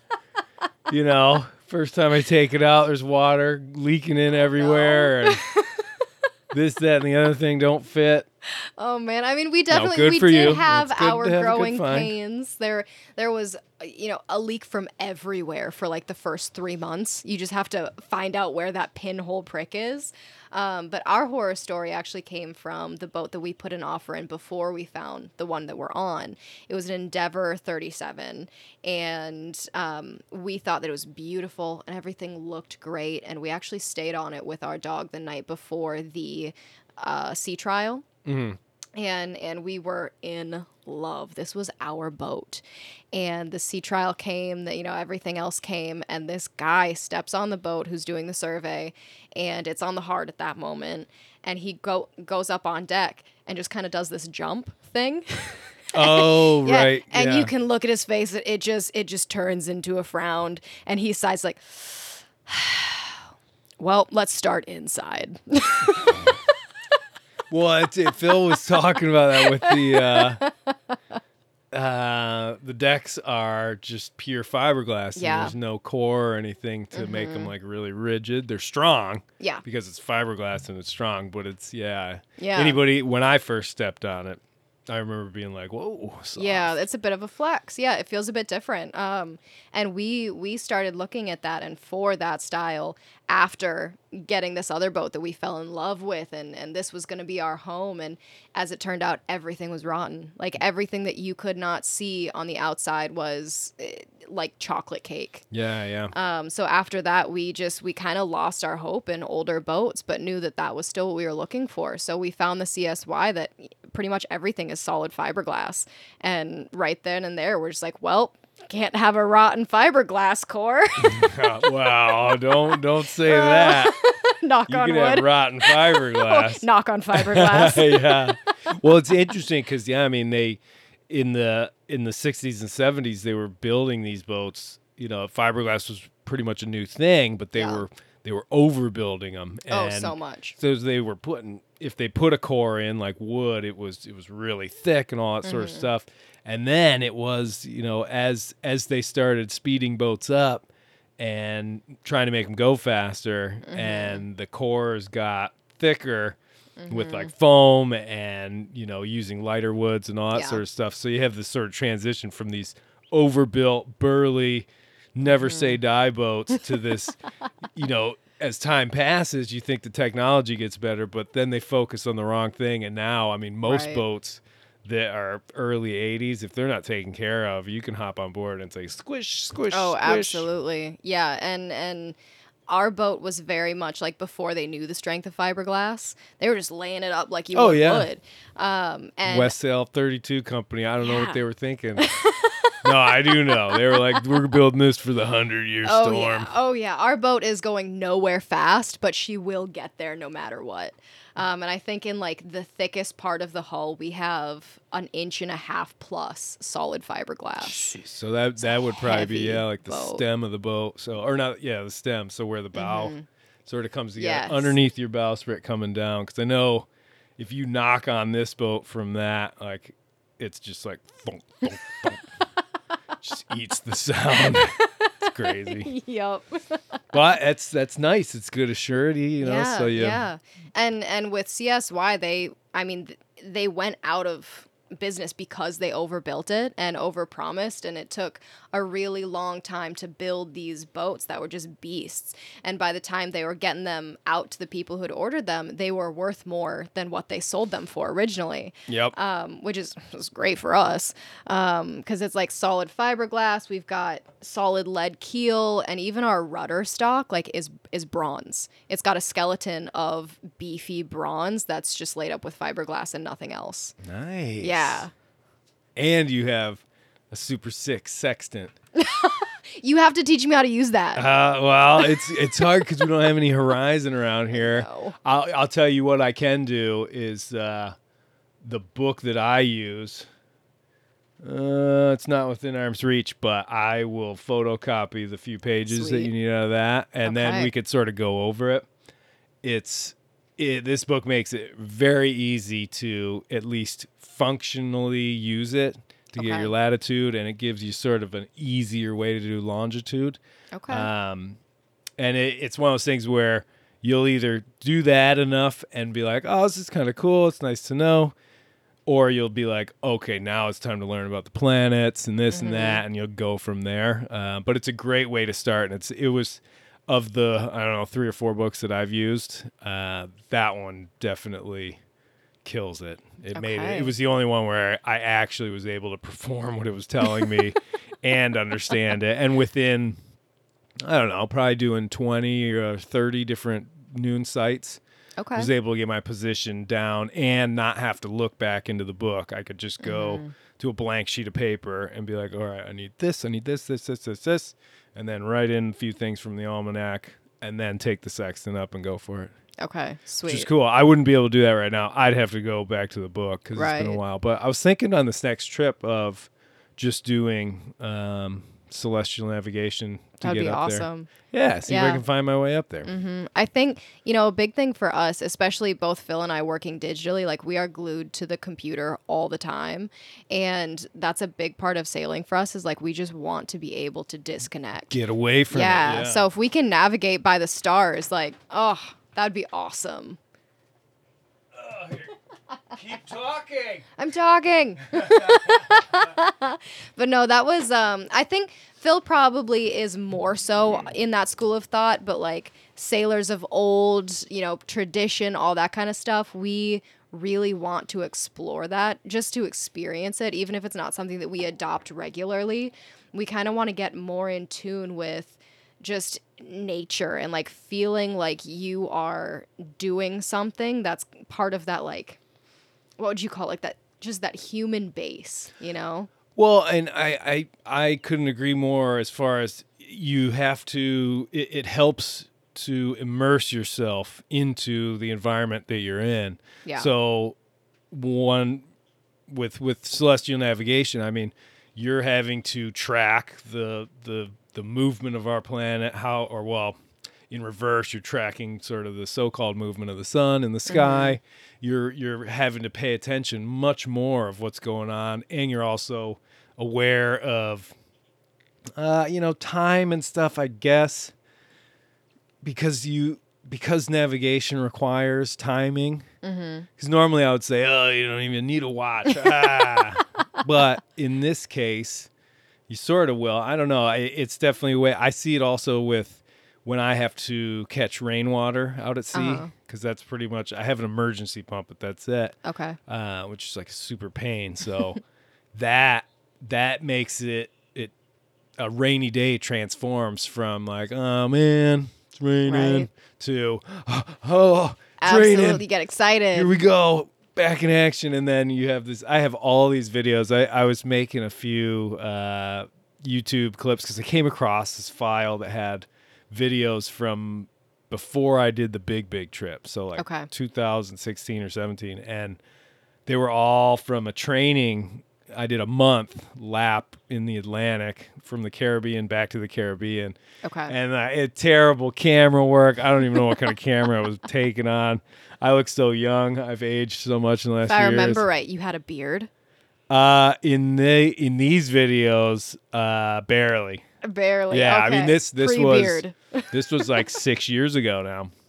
you know, first time I take it out, there's water leaking in oh, everywhere, and *laughs* this, that, and the other thing don't fit. Oh man, I mean, we definitely good we did you. have our have growing pains. There, there was you know a leak from everywhere for like the first three months. You just have to find out where that pinhole prick is. Um, but our horror story actually came from the boat that we put an offer in before we found the one that we're on. It was an Endeavour 37, and um, we thought that it was beautiful and everything looked great. And we actually stayed on it with our dog the night before the uh, sea trial and and we were in love this was our boat and the sea trial came that you know everything else came and this guy steps on the boat who's doing the survey and it's on the hard at that moment and he go goes up on deck and just kind of does this jump thing *laughs* Oh, yeah right. and yeah. you can look at his face it, it just it just turns into a frown and he sighs like well let's start inside *laughs* Well, it, Phil was talking about that with the uh, *laughs* uh, the decks are just pure fiberglass. Yeah. Mm-hmm. there's no core or anything to make them like really rigid. They're strong. Yeah. Because it's fiberglass and it's strong, but it's yeah. Yeah. Anybody when I first stepped on it, I remember being like, "Whoa." soft. Yeah, it's a bit of a flex. Yeah, it feels a bit different. Um, and we we started looking at that and for that style after getting this other boat that we fell in love with, and and this was going to be our home. And as it turned out, everything was rotten. Like everything that you could not see on the outside was eh, like chocolate cake. Yeah, yeah. Um, so after that, we just we kind of lost our hope in older boats, but knew that that was still what we were looking for. So we found the CSY that pretty much everything is solid fiberglass, and right then and there, we're just like, well, can't have a rotten fiberglass core. *laughs* *laughs* wow, don't don't say uh, that. *laughs* Knock You on could have rotten oh, fiberglass. Knock on fiberglass. yeah. Well, it's interesting because yeah, I mean they in the in the sixties and seventies they were building these boats. You know, fiberglass was pretty much a new thing, but they Yeah. were they were overbuilding them. oh, so much. So they were putting if they put a core in like wood, it was it was really thick and all that sort of Mm-hmm. stuff. And then it was you know as as they started speeding boats up and trying to make them go faster, Mm-hmm. and the cores got thicker Mm-hmm. with like foam and you know using lighter woods and all that Yeah. sort of stuff. So you have this sort of transition from these overbuilt, burly, never Mm-hmm. say die boats to this, *laughs* you know, as time passes, you think the technology gets better, but then they focus on the wrong thing. And now, I mean, most Right. boats that are early 80s, if they're not taken care of, you can hop on board and say squish, squish, Oh, squish. absolutely. Yeah, and and our boat was very much like before they knew the strength of fiberglass. They were just laying it up like you Oh, would yeah. wood. Um, and West Sail 32 company. I don't know what they were thinking. *laughs* no, I do know. They were like, we're building this for the 100 year Oh storm. yeah, oh yeah. Our boat is going nowhere fast, but she will get there no matter what. Um, and I think in like the thickest part of the hull, we have an inch and a half plus solid fiberglass. Jeez, So that that would probably be yeah, like the boat. Mm-hmm. stem of the boat. So or not yeah, the stem. So where the bow sort of comes together Yes. underneath your bowsprit coming down. Because I know if you knock on this boat from that, like it's just like thunk, thunk, thunk. Just eats the sound. it's crazy, *laughs* yep. *laughs* but that's that's nice. It's good assurity, you know. yeah, so you yeah. And and with CSY, they, I mean, th- they went out of business because they overbuilt it and overpromised and it took a really long time to build these boats that were just beasts and by the time they were getting them out to the people who had ordered them they were worth more than what they sold them for originally Yep. um, which is was great for us because it's like solid fiberglass. We've got solid lead keel, and even our rudder stock like is is bronze. It's got a skeleton of beefy bronze that's just laid up with fiberglass and nothing else. nice. Yeah, And you have a super sick sextant. *laughs* you have to teach me how to use that. Uh, well, it's it's hard because we don't have any horizon around here. *laughs* know. I'll I'll tell you what I can do is uh, the book that I use. Uh, it's not within arm's reach, but I will photocopy the few pages that you need out of that, and then we could sort of go over it. It's it, this book makes it very easy to at least functionally use it to get your latitude, and it gives you sort of an easier way to do longitude. okay. Um, and it, it's one of those things where you'll either do that enough and be like, oh, this is kind of cool. It's nice to know. Or you'll be like, okay, now it's time to learn about the planets and this and that, and you'll go from there. Uh, but it's a great way to start. And it's it was of the I don't know three or four books that I've used. Uh, that one definitely kills it. It made it. It was the only one where I actually was able to perform *laughs* what it was telling me and understand it. And within I don't know, probably doing 20 or 30 different noon sights. okay. was able to get my position down and not have to look back into the book. I could just go Mm-hmm. to a blank sheet of paper and be like, all right, I need this, I need this, this, this, this, this, and then write in a few things from the almanac and then take the sextant up and go for it. okay. Sweet. Which is cool. I wouldn't be able to do that right now. I'd have to go back to the book because it's been a while. But I was thinking on this next trip of just doing um, celestial navigation to That'd get be up there. awesome. Yeah, see if I can find my way up there. Mm, I think, you know, a big thing for us, especially both Phil and I working digitally, like we are glued to the computer all the time. And that's a big part of sailing for us is like we just want to be able to disconnect. Get away from yeah, it. So if we can navigate by the stars, like, oh, that'd be awesome. Keep talking. I'm talking. *laughs* but no, that was um I think Phil probably is more so in that school of thought, but like sailors of old, you know, tradition, all that kind of stuff, we really want to explore that just to experience it even if it's not something that we adopt regularly. We kind of want to get more in tune with just nature and like feeling like you are doing something that's part of that like what would you call it? like that just that human base you know Well, and I, I I couldn't agree more as far as you have to it, it helps to immerse yourself into the environment that you're in. Yeah. So one with with celestial navigation, I mean, you're having to track the the the movement of our planet, how or well, in reverse, you're tracking sort of the so-called movement of the sun in the sky. You're you're having to pay attention much more of what's going on, and you're also aware of, uh, you know, time and stuff. I guess because you because navigation requires timing. Because normally I would say, oh, you don't even need a watch. ah. *laughs* But in this case, you sort of will. I don't know. I, it's definitely a way. I see it also with when I have to catch rainwater out at sea, Uh-huh. because that's pretty much. I have an emergency pump, but that's it. okay Uh, which is like a super pain. So *laughs* that that makes it it a rainy day transforms from like oh man it's raining Right. to oh it's absolutely raining get excited here we go back in action and then you have this i have all these videos i, I was making a few uh, youtube clips because i came across this file that had videos from before i did the big big trip so like Okay. 2016 or 17 and they were all from a training i did a month lap in the atlantic from the caribbean back to the caribbean okay and it terrible camera work. I don't even know what kind of camera I was *laughs* taking on. I look so young. I've aged so much in the last if i remember years. right you had a beard Uh, in the in these videos, uh, barely. Barely Yeah, I mean this this was Pre-beard. *laughs* this was like six years ago now. *laughs*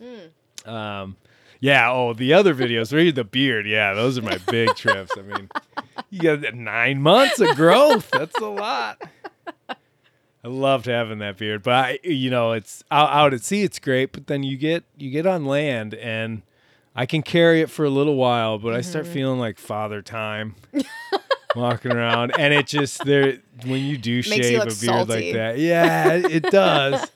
Hmm. Um, Yeah. Oh, the other videos, read the beard. Yeah, those are my big *laughs* trips. I mean, you got nine months of growth. That's a lot. I loved having that beard, but I, you know, it's out, out at sea. It's great, but then you get you get on land, and I can carry it for a little while, but I start feeling like father time. Walking around, and it just there when you do Makes you shave a beard salty. like that, yeah, it does.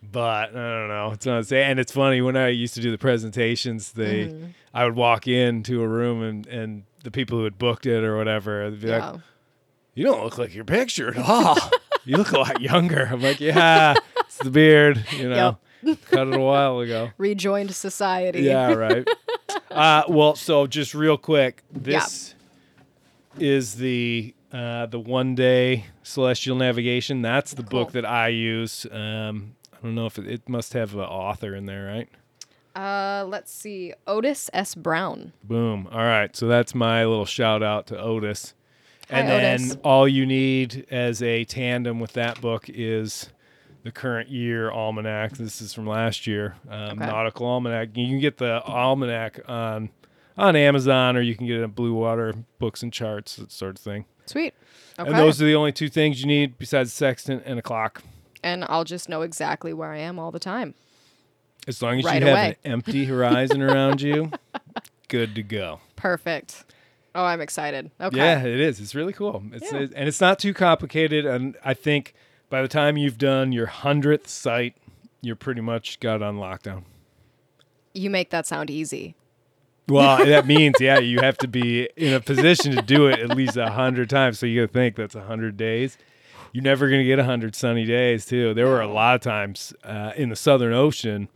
But I don't know. It's not saying. And it's funny when I used to do the presentations, they Mm-hmm. I would walk into a room and and the people who had booked it or whatever, they'd be Yeah. like, "You don't look like your picture at all. you look a lot younger." I'm like, "Yeah, it's the beard. You know, cut it a while ago." *laughs* Rejoined society. Yeah, right. *laughs* uh, well, so just real quick, this is the uh, the one day celestial navigation. That's the book that I use. Um, I don't know if it, it must have an author in there, right? Uh, let's see. Otis S. Brown. Boom. All right, so that's my little shout out to Otis. Hi, And then Otis. all you need as a tandem with that book is the current year almanac. This is from last year, um, Okay. nautical almanac. You can get the almanac on on Amazon, or you can get it at Bluewater Books and Charts, that sort of thing. Sweet. Okay. And those are the only two things you need besides sextant and a clock. and I'll just know exactly where I am all the time. As long as Right you have away. an empty horizon around you, *laughs* good to go. Perfect. Oh, I'm excited. Okay. Yeah, it is. It's really cool. It's Yeah. it- and it's not too complicated. And I think by the time you've done your hundredth sight, you're pretty much got on lockdown. You make that sound easy. Well, that means yeah, you have to be in a position to do it at least a hundred times. So you got to think that's a hundred days. You're never gonna get a hundred sunny days too. There were a lot of times uh, in the Southern Ocean,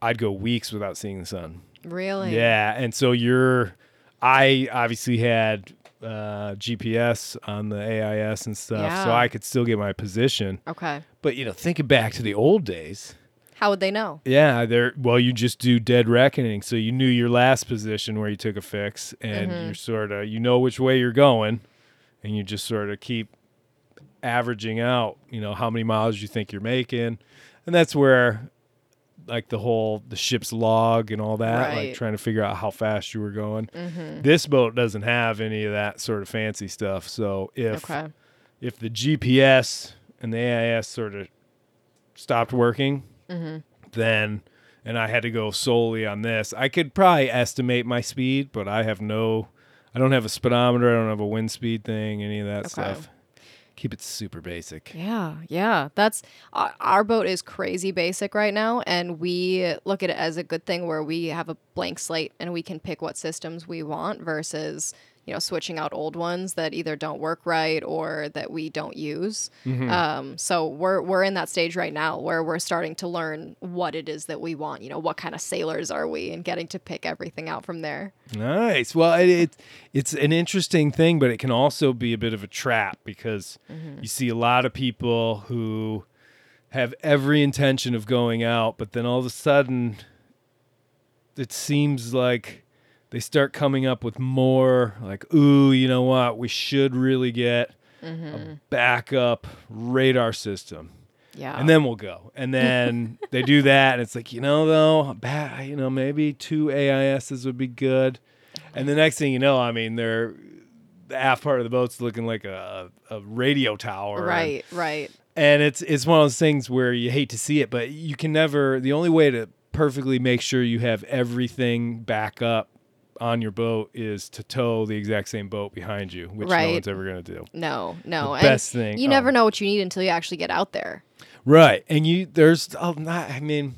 I'd go weeks without seeing the sun. Really? Yeah, and so you're. I obviously had uh, GPS on the AIS and stuff, so I could still get my position. Okay. But you know, thinking back to the old days, How would they know? yeah, there. Well, you just do dead reckoning, so you knew your last position where you took a fix, and Mm-hmm. you're sort of you know which way you're going, and you just sort of keep averaging out. You know how many miles you think you're making, and that's where. Like the whole the ship's log and all that, like trying to figure out how fast you were going. Mm-hmm. This boat doesn't have any of that sort of fancy stuff. So if Okay. if the GPS and the AIS sort of stopped working, Mm-hmm. then and I had to go solely on this, I could probably estimate my speed, but I have no, I don't have a speedometer, I don't have a wind speed thing, any of that Okay. stuff. Keep it super basic. Yeah, yeah. That's uh, our boat is crazy basic right now, and we look at it as a good thing where we have a blank slate and we can pick what systems we want versus you know switching out old ones that either don't work right or that we don't use. Um, so we're we're in that stage right now where we're starting to learn what it is that we want. You know, what kind of sailors are we, and getting to pick everything out from there. Nice. Well, it, it it's an interesting thing, but it can also be a bit of a trap because you see a lot of people who have every intention of going out, but then all of a sudden it seems like they start coming up with more like, ooh, you know what? We should really get a mm-hmm. backup radar system Yeah, and then we'll go. And then *laughs* they do that, and it's like, you know, though, ba- you know, maybe two AISs would be good. And the next thing you know, I mean, they're the aft part of the boat's looking like a, a radio tower, and- right, right. And it's it's one of those things where you hate to see it, but you can never. The only way to perfectly make sure you have everything back up on your boat is to tow the exact same boat behind you, which no one's ever going to do. No, no. Best thing- You oh. never know what you need until you actually get out there. Right. And you there's oh, not I mean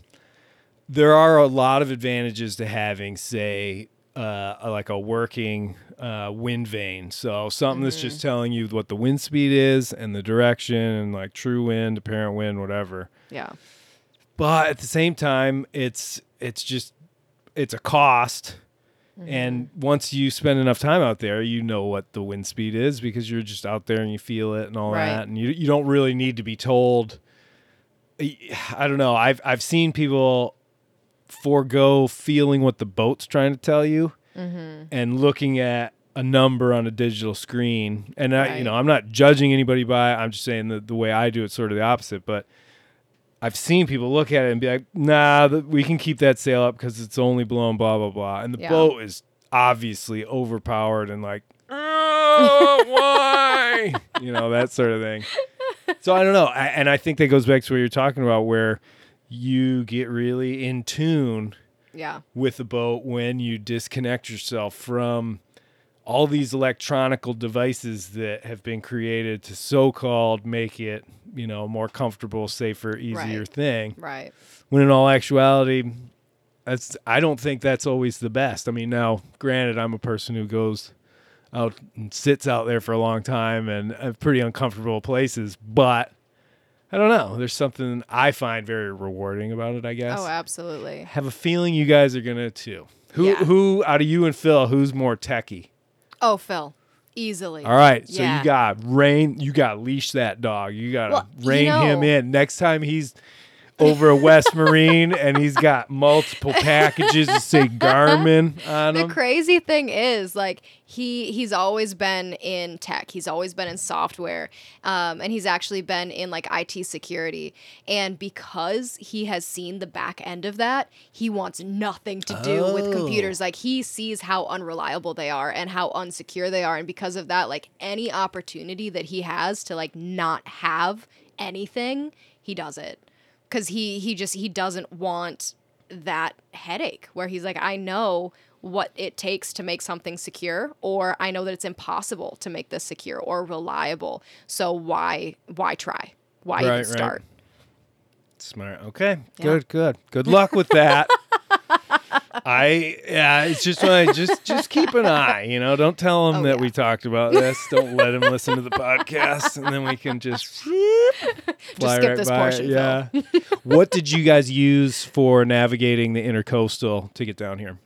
there are a lot of advantages to having say uh like a working uh wind vane. So something that's just telling you what the wind speed is and the direction and like true wind, apparent wind, whatever. Yeah. But at the same time it's it's just it's a cost. And once you spend enough time out there, you know what the wind speed is because you're just out there and you feel it and all Right. that. And you you don't really need to be told I don't know. I've I've seen people forego feeling what the boat's trying to tell you Mm-hmm. and looking at a number on a digital screen. And I, you know, I'm not judging anybody by. it. I'm just saying that the way I do it's sort of the opposite. But I've seen people look at it and be like, "Nah, th- we can keep that sail up because it's only blown blah blah blah," and the Yeah. boat is obviously overpowered and like, *laughs* "Oh, why?" you know that sort of thing. So I don't know, I, and I think that goes back to what you're talking about, where you get really in tune Yeah. with the boat when you disconnect yourself from all these electronical devices that have been created to so-called make it, you know, a more comfortable, safer, easier Right. thing. Right. When in all actuality, that's I don't think that's always the best. I mean, now granted, I'm a person who goes out and sits out there for a long time and uh, pretty uncomfortable places, but I don't know. There's something I find very rewarding about it. I guess Oh, absolutely. have a feeling you guys are gonna too. Who Yeah. who out of you and Phil, who's more techie? Oh, Phil, easily. All right, so Yeah. you got rein, you got leash that dog. You got to Well, you rein him in. Next time he's over a West *laughs* Marine and he's got multiple packages to say *laughs* Garmin on him. The crazy thing is, like he he's always been in tech. He's always been in software, um, and he's actually been in like IT security. And because he has seen the back end of that, he wants nothing to do with Oh. computers. Like he sees how unreliable they are and how unsecure they are, and because of that, like any opportunity that he has to like not have anything, he does it because he he just he doesn't want that headache where he's like i know what it takes to make something secure or i know that it's impossible to make this secure or reliable so why why try why Right, right. even start Smart. Okay. Yeah. Good. Good. Good luck with that. *laughs* I yeah. It's just I just just keep an eye. You know, don't tell them Oh, that yeah. we talked about this. Don't let them listen to the podcast, and then we can just *laughs* fly skip right this by portion, it. Yeah. *laughs* what did you guys use for navigating the intercoastal to get down here?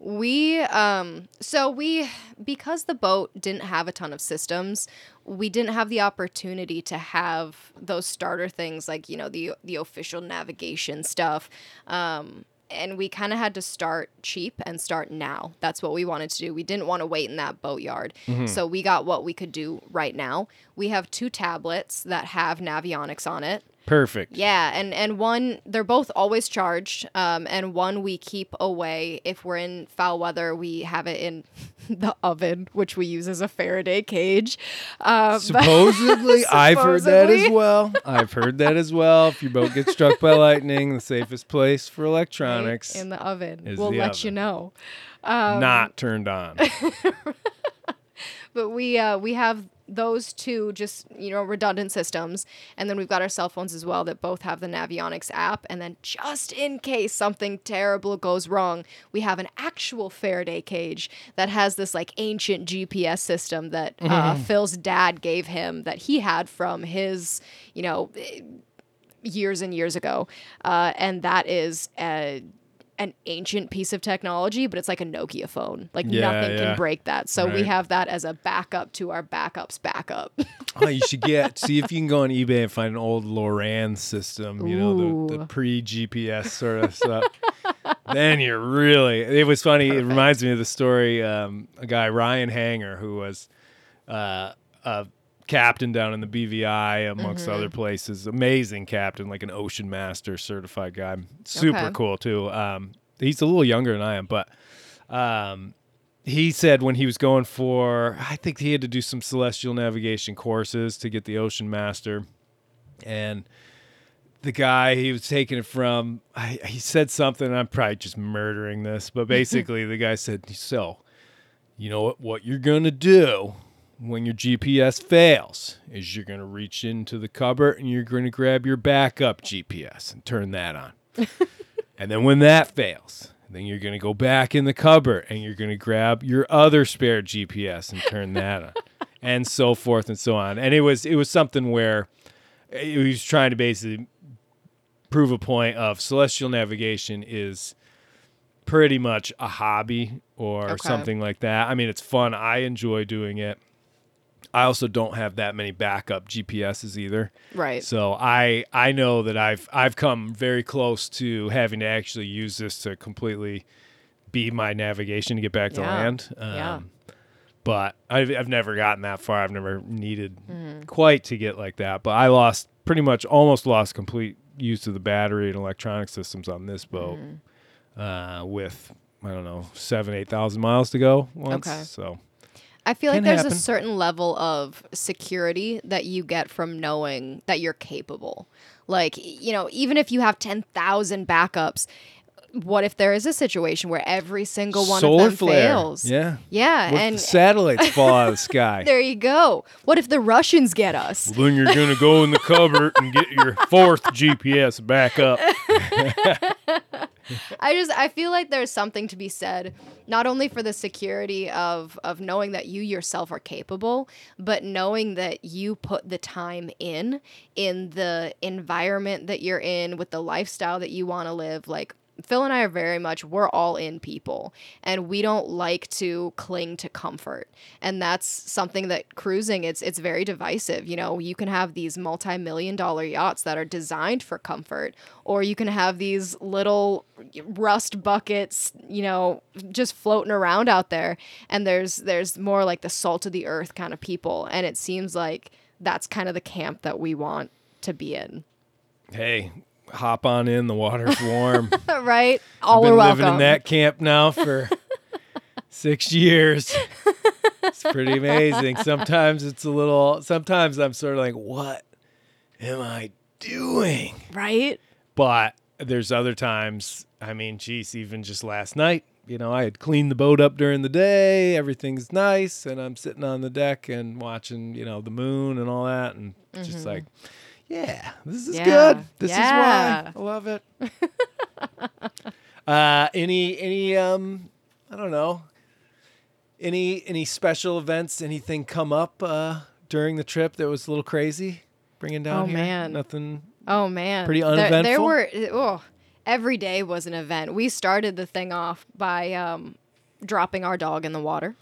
We um so we because the boat didn't have a ton of systems, we didn't have the opportunity to have those starter things like, you know, the the official navigation stuff. Um and we kind of had to start cheap and start now. That's what we wanted to do. We didn't want to wait in that boatyard. So we got what we could do right now. We have two tablets that have Navionics on it. Perfect. Yeah, and and one they're both always charged, um, and one we keep away if we're in foul weather. We have it in *laughs* the oven, which we use as a Faraday cage. Um, Supposedly, *laughs* I've heard that as well. I've heard that as well. If your boat gets struck by *laughs* lightning, the safest place for electronics in the oven. is we'll the let you know. Um, not turned on. But we uh, we have those two just you know redundant systems, and then we've got our cell phones as well that both have the Navionics app. And then just in case something terrible goes wrong, we have an actual Faraday cage that has this like ancient GPS system that uh, Phil's dad gave him that he had from his you know years and years ago, uh, and that is a, an ancient piece of technology, but it's like a Nokia phone. Like Yeah, nothing yeah. can break that. So we have that as a backup to our backups backup. *laughs* oh, you should get see if you can go on eBay and find an old Loran system. You know the, the pre GPS sort of stuff. *laughs* then you're really. It was funny. It reminds me of the story. Um, a guy Ryan Hanger who was uh, a captain down in the BVI amongst Mm-hmm. other places. Amazing captain, like an ocean master certified guy. Super Okay. cool too. Um, he's a little younger than I am, but um, he said when he was going for, I think he had to do some celestial navigation courses to get the ocean master, and the guy he was taking it from, I, he said something. I'm probably just murdering this, but *laughs* basically the guy said, "So, you know what? What you're gonna do when your GPS fails is you're gonna reach into the cupboard and you're gonna grab your backup GPS and turn that on." *laughs* And then when that fails, then you're going to go back in the cupboard and you're going to grab your other spare GPS and turn that on. *laughs* And so forth and so on. And it was it was something where he was trying to basically prove a point of celestial navigation is pretty much a hobby or Okay. something like that. I mean, it's fun. I enjoy doing it. I also don't have that many backup GPSs either. right. So I I know that I've I've come very close to having to actually use this to completely be my navigation to get back to Yeah. land. Um, Yeah. But I've I've never gotten that far. I've never needed Mm-hmm. quite to get like that. But I lost pretty much almost lost complete use of the battery and electronic systems on this boat Mm-hmm. uh, with I don't know seven eight thousand miles to go once. Okay. So I feel like there's happen. a certain level of security that you get from knowing that you're capable. Like, you know, even if you have 10,000 backups, what if there is a situation where every single one solar of them flare. fails? Yeah. Yeah, What if and the satellites fall out of the sky? *laughs* there you go. What if the Russians get us? Well, then you're gonna go in the cupboard and get your fourth *laughs* GPS back up. *laughs* I just I feel like there's something to be said not only for the security of of knowing that you yourself are capable, but knowing that you put the time in in the environment that you're in with the lifestyle that you want to live like Phil and I are very much we're all in people and we don't like to cling to comfort. And that's something that cruising it's it's very divisive. You know, you can have these multi-million dollar yachts that are designed for comfort or you can have these little rust buckets, you know, just floating around out there and there's there's more like the salt of the earth kind of people and it seems like that's kind of the camp that we want to be in. Hey, hop on in. The water's warm. *laughs* right? All I've been welcome. living in that camp now for *laughs* six years. It's pretty *laughs* amazing. Sometimes it's a little. Sometimes I'm sort of like, what am I doing? Right? But there's other times. I mean, geez, even just last night, you know, I had cleaned the boat up during the day. Everything's nice, and I'm sitting on the deck and watching, you know, the moon and all that, and it's just mm-hmm. like, yeah, this is Yeah. good. This Yeah. is why I love it. *laughs* uh, any any um, I don't know. Any any special events? Anything come up uh, during the trip that was a little crazy? Bringing down Oh, here? man. nothing. Oh man, Pretty There- There, were oh, every day was an event. We started the thing off by um, dropping our dog in the water.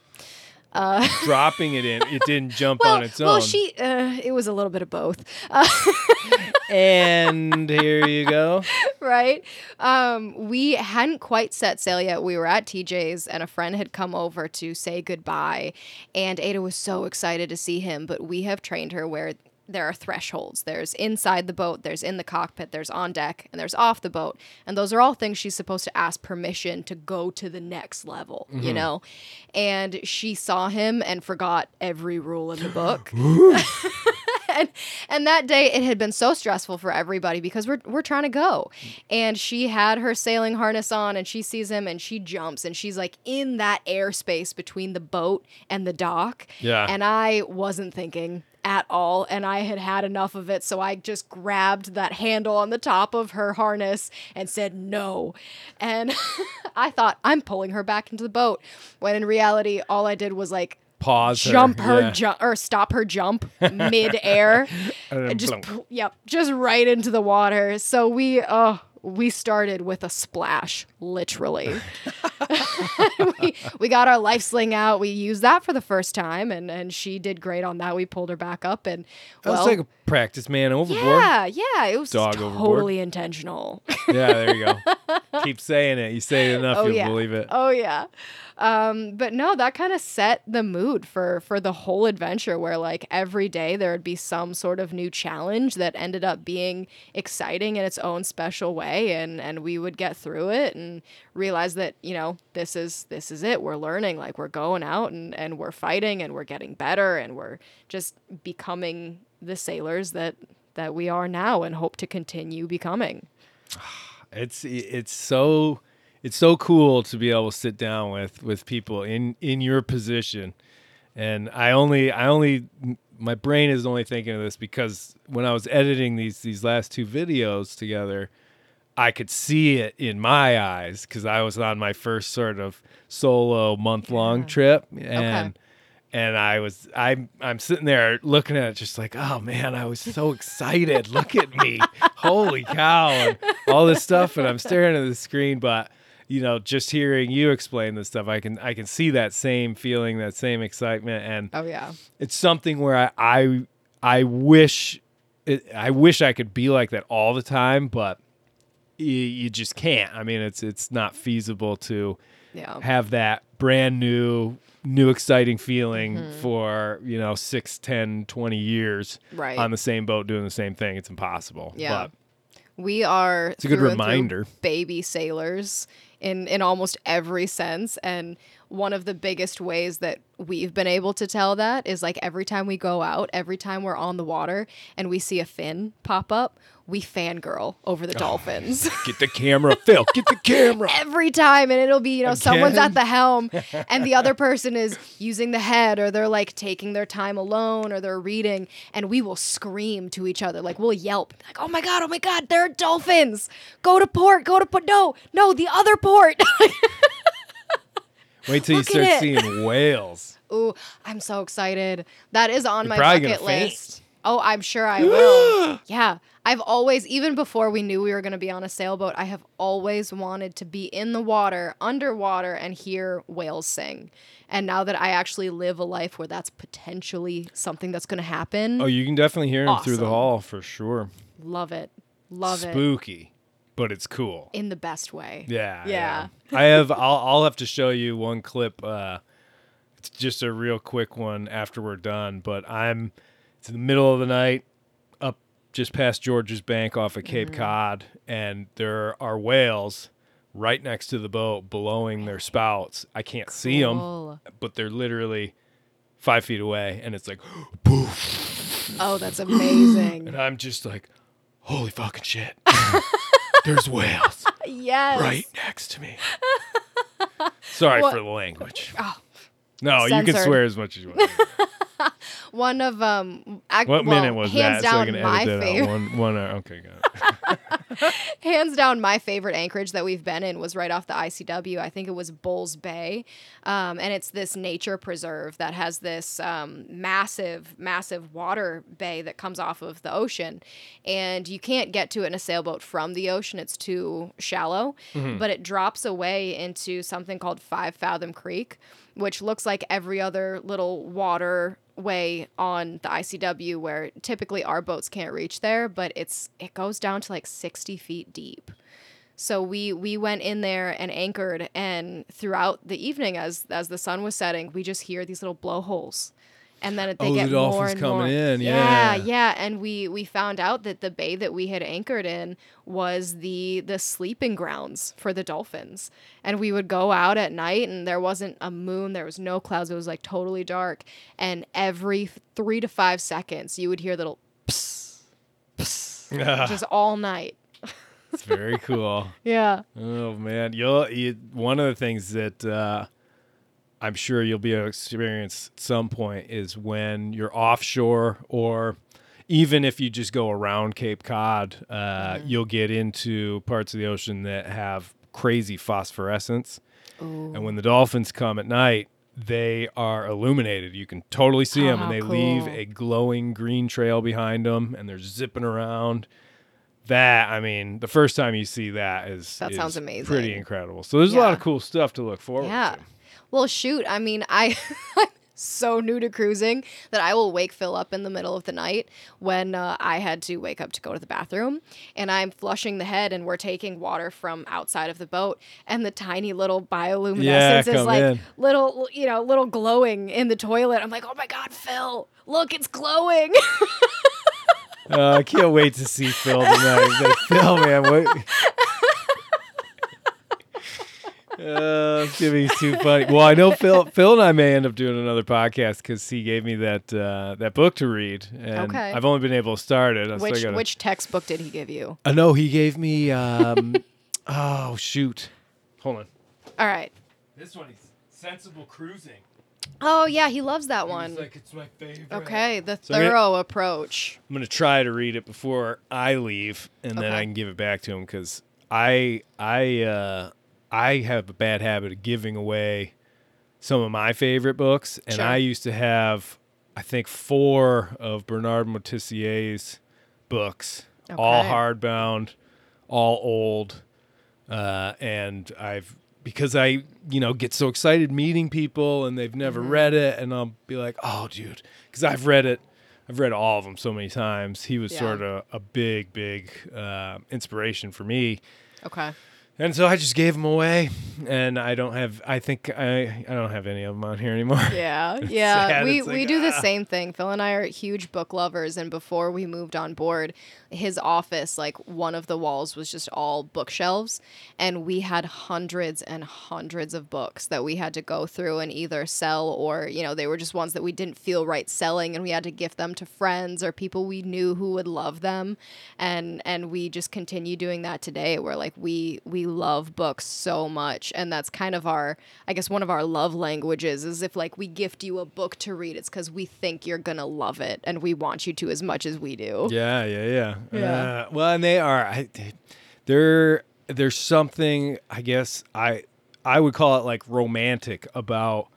*laughs* dropping it in. It didn't jump Well, on its own. well, she uh, it was a little bit of both, uh, *laughs* and here you go. right? Um, we hadn't quite set sail yet. We were at TJ's, and a friend had come over to say goodbye, and Ada was so excited to see him. But we have trained her where there are thresholds. There's inside the boat, there's in the cockpit, there's on deck, and there's off the boat. And those are all things she's supposed to ask permission to go to the next level, you mm-hmm. know? And she saw him and forgot every rule in the book. *gasps* *laughs* and, and that day it had been so stressful for everybody because we're, we're trying to go. And she had her sailing harness on and she sees him and she jumps and she's like in that airspace between the boat and the dock. Yeah. And I wasn't thinking at all and I had had enough of it so I just grabbed that handle on the top of her harness and said no and *laughs* I thought I'm pulling her back into the boat when in reality all I did was like Pause. jump her, yeah. jump or stop her jump *laughs* mid-air *laughs* And just plunk. yep just right into the water so we uh we started with a splash literally *laughs* we, we got our life sling out we used that for the first time and and she did great on that we pulled her back up and That was like a practice man overboard. yeah yeah it was Dog totally overboard. intentional *laughs* Yeah, there you go. Keep saying it. You say it enough, oh you'll yeah believe it. oh yeah um but no that kind of set the mood for for the whole adventure where like every day there would be some sort of new challenge that ended up being exciting in its own special way and and we would get through it and realize that you know this is this is it we're learning like we're going out and and we're fighting and we're getting better and we're just becoming the sailors that that we are now and hope to continue becoming *sighs* It's it's so it's so cool to be able to sit down with with people in in your position. And I only I only my brain is only thinking of this because when I was editing these these last two videos together, I could see it in my eyes because I was on my first sort of solo month long trip and and I was I'm I'm sitting there looking at it just like oh man I was so excited. Look at me. Holy cow and all this stuff and I'm staring at the screen but you know just hearing you explain this stuff I can I can see that same feeling that same excitement and oh yeah. it's something where I I, I wish it, I wish I could be like that all the time, but you, you just can't. I mean, it's it's not feasible to yeah have that brand new new exciting feeling mm-hmm. for you know 6 10 20 years Right. on the same boat doing the same thing it's impossible Yeah. but We are It's a good through and through reminder. baby sailors in in almost every sense and one of the biggest ways that we've been able to tell that is like every time we go out, every time we're on the water and we see a fin pop up, we fangirl over the dolphins. *laughs* Get the camera, Phil. Get the camera. *laughs* every time and it'll be you know someone's at the helm *laughs* and the other person is using the head or they're like taking their time alone or they're reading and we will scream to each other like we'll yelp like oh my god oh my god there are dolphins go to port go to port no no the other port Wait till you Look at start seeing whales. ooh i'm so excited that is on You're my bucket gonna faint. Oh i'm sure i *gasps* will yeah i've always even before we knew we were going to be on a sailboat i have always wanted to be in the water underwater and hear whales sing and now that i actually live a life where that's potentially something that's going to happen Oh, you can definitely hear them through the hall for sure. love it love it Spooky, but it's cool. in the best way Yeah, Yeah. I *laughs* have. I'll, I'll have to show you one clip. Uh, it's just a real quick one after we're done. But I'm. It's in the middle of the night, up just past Georges Bank off of Cape Mm-hmm. Cod, and there are whales right next to the boat, blowing their spouts. I can't see them, but they're literally five feet away, and it's like, *gasps* poof, oh that's amazing and I'm just like, holy fucking shit. There's whales *laughs* yes right next to me. Sorry What- for the language. Oh, no, you can swear as much as you want. *laughs* one of um ac- What well, minute was hands that? So down can my favorite. One, one hour. Okay, got it. *laughs* *laughs* hands down my favorite anchorage that we've been in was right off the ICW. I think it was Bulls Bay, um, and it's this nature preserve that has this um, massive, massive water bay that comes off of the ocean, and you can't get to it in a sailboat from the ocean. It's too shallow, but it drops away into something called Five Fathom Creek, which looks like every other little water way on the ICW where typically our boats can't reach there, but it's it goes down to like 60 feet deep. So we we went in there and anchored and throughout the evening as as the sun was setting, we just hear these little blowholes. And then they Oh, the get more dolphins and coming more. in, yeah, yeah. yeah. And we we found out that the bay that we had anchored in was the the sleeping grounds for the dolphins. And we would go out at night, and there wasn't a moon, there was no clouds. It was like totally dark. And every three to five seconds, you would hear little psst, psst, *laughs* just all night. It's very cool. *laughs* Yeah. Oh man, you'll you, one of the things that uh, I'm sure you'll be able to experience at some point is when you're offshore, or even if you just go around Cape Cod, uh, you'll get into parts of the ocean that have crazy phosphorescence, and when the dolphins come at night. They are illuminated. You can totally see them, Oh, and they leave a glowing green trail behind them, and they're zipping around. That I mean, the first time you see that is That is sounds amazing. pretty incredible. So there's a lot of cool stuff to look forward Yeah. to. Well, shoot. I mean, I *laughs* I'm so new to cruising that I will wake Phil up in the middle of the night when uh, I had to wake up to go to the bathroom, and I'm flushing the head, and we're taking water from outside of the boat, and the tiny little bioluminescence Yeah, is like in. little, you know, little glowing in the toilet. I'm like, oh my god, Phil, look, it's glowing. Uh, *laughs* I can't wait to see Phil tonight. Like, Phil, man, what? Uh, it's gonna be too funny. Well, I know Phil. Phil and I may end up doing another podcast because he gave me that uh, that book to read, and Okay. I've only been able to start it. I still which gotta- which textbook did he give you? I know he gave me. Um, *laughs* oh shoot! Hold on. All right. This one is sensible cruising. Oh yeah, he loves that one. it's my favorite. Okay, the So I'm gonna- Thoreau approach. I'm gonna try to read it before I leave, and then I can give it back to him because I I uh, I have a bad habit of giving away some of my favorite books, and Sure. I used to have I think four of Bernard Moitessier's books, all hardbound, all old, uh, and I've because I you know get so excited meeting people and they've never Mm-hmm. read it, and I'll be like, oh dude, because I've read it. I've read all of them so many times. He was Yeah. sort of a big, big uh, inspiration for me. Okay. And so I just gave them away, and I don't have. I think I I don't have any of them on here anymore. Yeah, *laughs* yeah. sad. We It's we like, do the ah. same thing. Phil and I are huge book lovers, and before we moved on board, his office, like one of the walls was just all bookshelves, and we had hundreds and hundreds of books that we had to go through and either sell or you know they were just ones that we didn't feel right selling, and we had to gift them to friends or people we knew who would love them, and and we just continue doing that today. Where like we we love books so much, and that's kind of our I guess one of our love languages is if like we gift you a book to read, it's because we think you're gonna love it and we want you to as much as we do. Yeah, yeah, yeah. Yeah. Uh, well, and they are. I, there, there's something. I guess I, I would call it like romantic about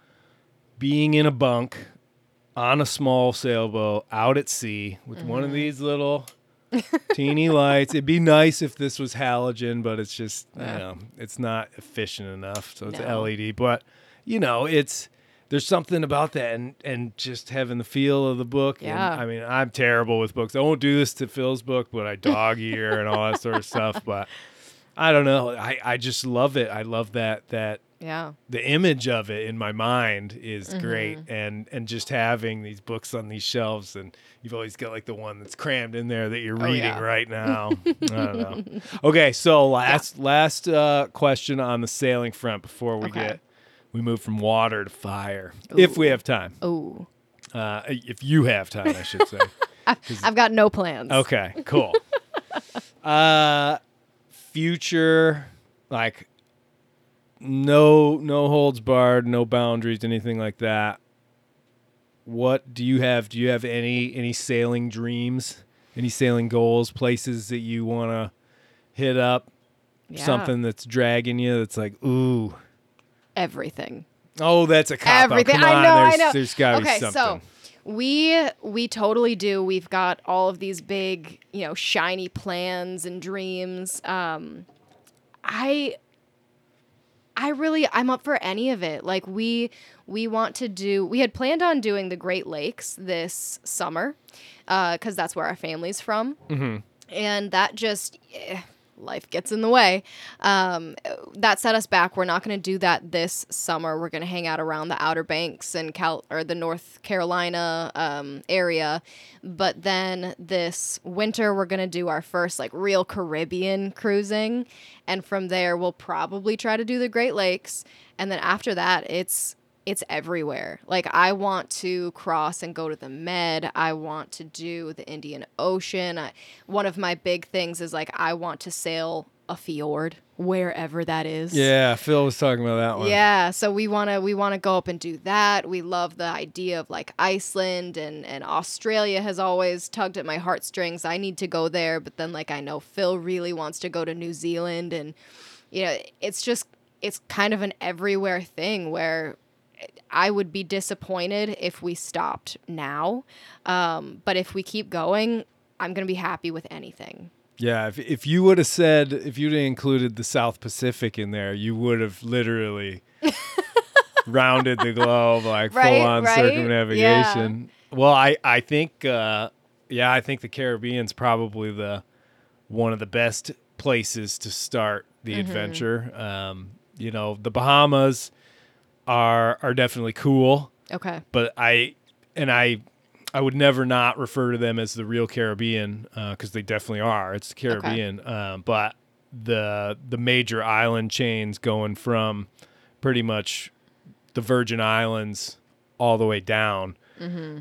being in a bunk on a small sailboat out at sea with one Mm-hmm. of these little teeny lights. It'd be nice if this was halogen, but it's just you know it's not efficient enough. So it's No. LED. But you know it's there's something about that and and just having the feel of the book. and, Yeah. I mean I'm terrible with books. I won't do this to Phil's book, but I dog *laughs* ear and all that sort of stuff. But I don't know. I I just love it. I love that that Yeah. the image of it in my mind is great Mm-hmm. and and just having these books on these shelves and you've always got like the one that's crammed in there that you're reading Oh, yeah. right now *laughs* i don't know okay so last last uh question on the sailing front before we Okay. get we move from water to fire if we have time Oh, uh if you have time i should say *laughs* I've got no plans. Okay, cool. *laughs* uh future like no no holds barred, no boundaries, anything like that. What do you have? Do you have any any sailing dreams? Any sailing goals, places that you want to hit up? Yeah. Something that's dragging you that's like, "Ooh, Everything. oh, that's a cop Everything. Come on, I know. there's, I know. there's got to okay, be something. so we we totally do. We've got all of these big, you know, shiny plans and dreams. Um, I I really I'm up for any of it. Like we we want to do we had planned on doing the Great Lakes this summer because that's where our family's from. And that just eh, life gets in the way. Um, that set us back. We're not going to do that this summer. We're going to hang out around the Outer Banks and Cal or the North Carolina um, area. But then this winter, we're going to do our first like real Caribbean cruising, and from there, we'll probably try to do the Great Lakes. And then after that, it's it's everywhere. Like I want to cross and go to the Med. I want to do the Indian Ocean. I, one of my big things is like I want to sail a fjord wherever that is. Yeah, Phil was talking about that one. Yeah, so we want to we want to go up and do that. We love the idea of like Iceland and and Australia has always tugged at my heartstrings. I need to go there, but then like I know Phil really wants to go to New Zealand and you know, it's just it's kind of an everywhere thing where I would be disappointed if we stopped now. Um, but if we keep going, I'm going to be happy with anything. Yeah, if if you would have said if you'd have included the South Pacific in there, you would have literally *laughs* rounded the globe like Right, full on right? circumnavigation. Well, I I think uh, yeah, I think the Caribbean's probably the one of the best places to start the Mm-hmm. adventure. Um, you know, the Bahamas are are definitely cool Okay. but I and I I would never not refer to them as the real Caribbean because they definitely are. It's the Caribbean, um, but the the major island chains going from pretty much the Virgin Islands all the way down.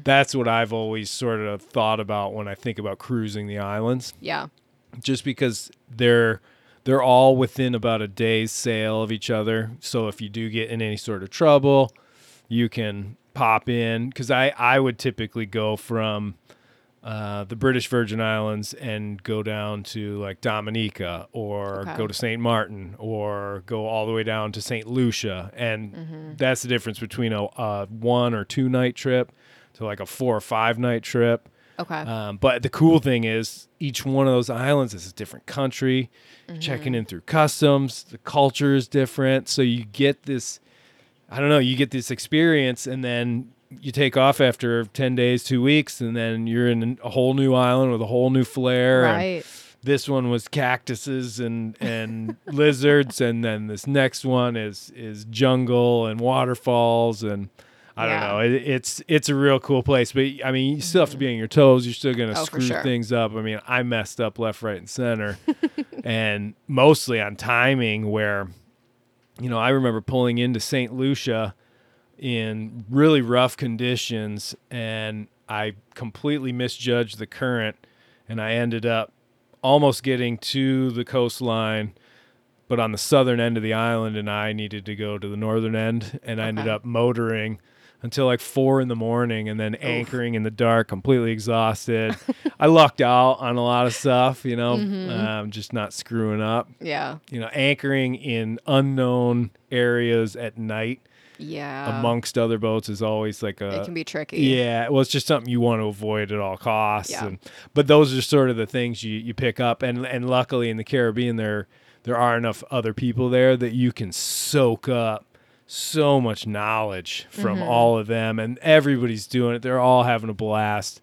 That's what I've always sort of thought about when I think about cruising the islands Yeah. just because they're they're all within about a day's sail of each other. So if you do get in any sort of trouble, you can pop in because I I would typically go from uh, the British Virgin Islands and go down to like Dominica or Okay. go to St. Martin or go all the way down to St. Lucia. And that's the difference between a, a one or two night trip to like a four or five night trip. Okay. Um, but the cool thing is, each one of those islands is a different country. Checking in through customs, the culture is different. So you get this, I don't know, you get this experience, and then you take off after 10 days, two weeks, and then you're in a whole new island with a whole new flair. right. this one was cactuses and and *laughs* lizards, and then this next one is is jungle and waterfalls and. I don't know. It, it's it's a real cool place, but I mean, you still have to be mm-hmm. on your toes. You're still gonna Oh, screw sure. things up. I mean, I messed up left, right, and center, *laughs* and mostly on timing. Where, you know, I remember pulling into St. Lucia in really rough conditions, and I completely misjudged the current, and I ended up almost getting to the coastline, but on the southern end of the island, and I needed to go to the northern end, and I ended up motoring until like four in the morning, and then anchoring in the dark, completely exhausted. I lucked out on a lot of stuff, you know, Mm-hmm. um, just not screwing up. Yeah. You know, anchoring in unknown areas at night Yeah. amongst other boats is always like a it can be tricky. yeah, well, it's just something you want to avoid at all costs. Yeah. And, but those are sort of the things you, you pick up, and and luckily in the Caribbean there there are enough other people there that you can soak up so much knowledge from Mm-hmm. all of them, and everybody's doing it. They're all having a blast.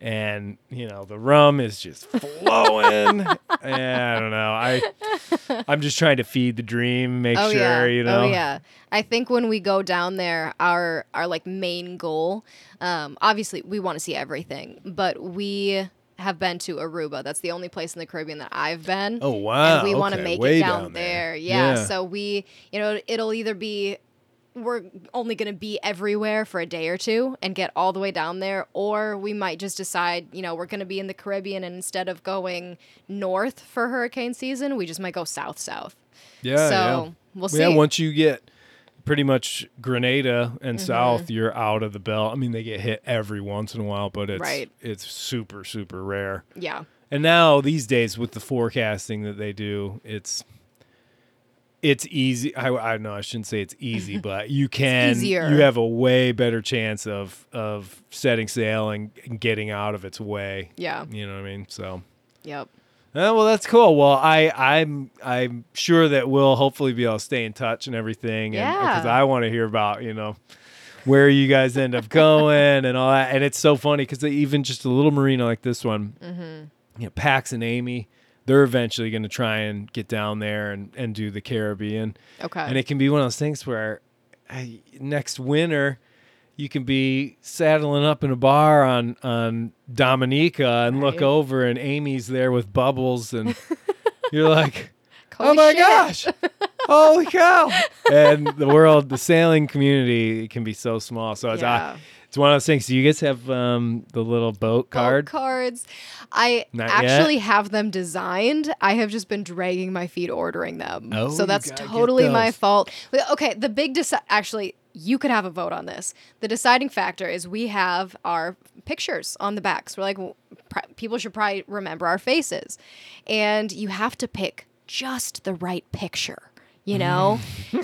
And you know the rum is just flowing. *laughs* yeah, I don't know. I I'm just trying to feed the dream, make Oh sure yeah. you know. Oh yeah. I think when we go down there, our our like main goal, um, obviously we want to see everything, but we have been to Aruba. That's the only place in the Caribbean that I've been. Oh wow! and we want to make way it down, there. Yeah. Yeah. So we, you know, it'll either be we're only going to be everywhere for a day or two and get all the way down there, or we might just decide, you know, we're going to be in the Caribbean and instead of going north for hurricane season, we just might go south south. Yeah, so yeah. we'll see. Yeah, once you get pretty much Grenada Mm-hmm. and south, you're out of the belt. I mean, they get hit every once in a while, but it's Right. it's super super rare. yeah. And now these days with the forecasting that they do, it's it's easy. I I know I shouldn't say it's easy, *laughs* but you can easier. you have a way better chance of of setting sail and, and getting out of its way. Yeah. You know what I mean? So Yep. Oh, well, that's cool. Well, I, I'm, I'm sure that we'll hopefully be able to stay in touch and everything, and uh, because I want to hear about, you know, where you guys end up going and all that. And it's so funny because even just a little marina like this one, mm-hmm. you know, Pax and Amy, they're eventually going to try and get down there and, and do the Caribbean, Okay. and it can be one of those things where I, next winter. You can be saddling up in a bar on on Dominica and look over, and Amy's there with bubbles, and *laughs* you're like, Holy oh my shit. gosh holy cow *laughs* and the world the sailing community can be so small so it's, Yeah. uh, it's one of those things do you guys have um, the little boat Boat card cards. I Not yet? actually have them designed. I have just been dragging my feet ordering them. Oh, so you that's gotta get totally my fault. Okay, the big deci- actually you could have a vote on this. The deciding factor is we have our pictures on the backs. We're like w- pr- people should probably remember our faces. And you have to pick just the right picture. You know,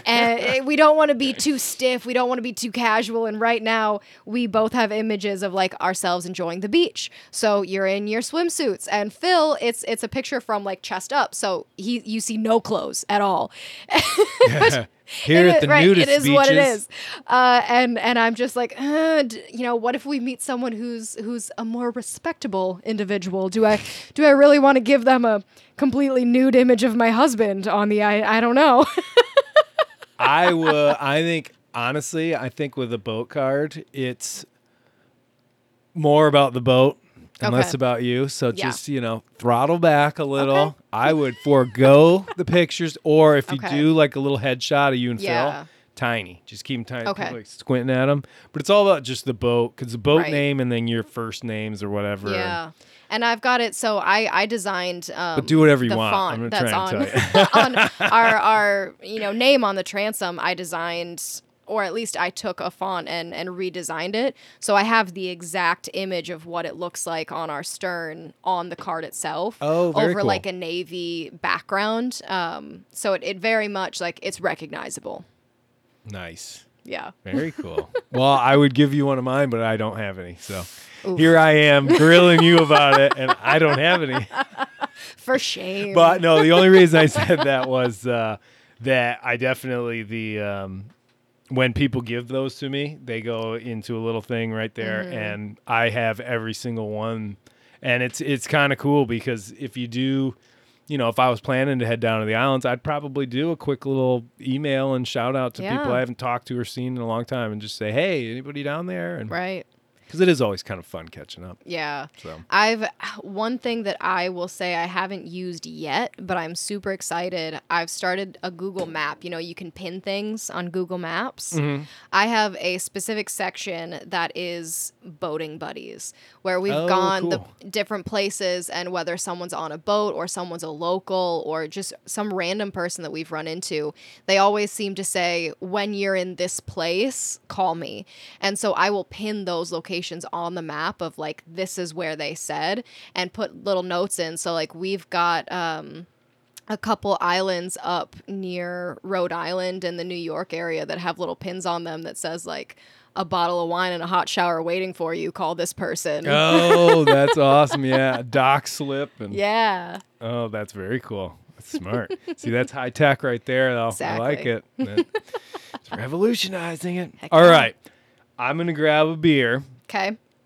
and *laughs* eh, we don't want to be too stiff. We don't want to be too casual. And right now, we both have images of like ourselves enjoying the beach. So you're in your swimsuits, and Phil, it's it's a picture from like chest up. So he you see no clothes at all. *laughs* here It at the right, nudist It is beaches what it is. Uh, and and I'm just like, uh, d- you know, what if we meet someone who's who's a more respectable individual? Do I do I really want to give them a completely nude image of my husband on the I I don't know. *laughs* i would i think honestly i think with a boat card it's more about the boat and less about you so Yeah. just you know throttle back a little Okay. I would forego the pictures or if you Okay. do like a little headshot of you and Yeah. phil tiny just keep them tiny Okay. like squinting at them but it's all about just the boat because the boat Right. name and then your first names or whatever Yeah. And I've got it. So I I designed. Um, But do whatever you the want. Font I'm gonna that's try and on *laughs* on *laughs* our our you know name on the transom. I designed. Or at least I took a font and, and redesigned it. So I have the exact image of what it looks like on our stern on the card itself. Oh, very over cool. like a navy background. Um, so it, it very much like it's recognizable. nice Yeah. Very cool. well, I would give you one of mine, but I don't have any. So here I am grilling you about it, and I don't have any. *laughs* For shame. But no, the only reason I said that was uh, that I definitely the um, when people give those to me, they go into a little thing right there, Mm-hmm. and I have every single one. and it's it's kind of cool because if you do you know if i was planning to head down to the islands i'd probably do a quick little email and shout out to people i haven't talked to or seen in a long time and just say hey anybody down there and Right. Because it is always kind of fun catching up Yeah. So. I've one thing that I will say I haven't used yet, but I'm super excited. I've started a Google map. You know, you can pin things on Google Maps. Mm-hmm. I have a specific section that is boating buddies where we've Oh, gone cool. the different places and whether someone's on a boat or someone's a local or just some random person that we've run into, they always seem to say, when you're in this place, call me. And so I will pin those locations on the map of like, this is where they said and put little notes in. So, like, we've got, um, a couple islands up near Rhode Island and the New York area that have little pins on them that says like a bottle of wine and a hot shower waiting for you. Call this person. oh *laughs* that's awesome. Yeah dock slip and Yeah. oh that's very cool. That's smart. See that's high tech right there though. I like it. It's revolutionizing it. Heck All right. I'm gonna grab a beer Okay.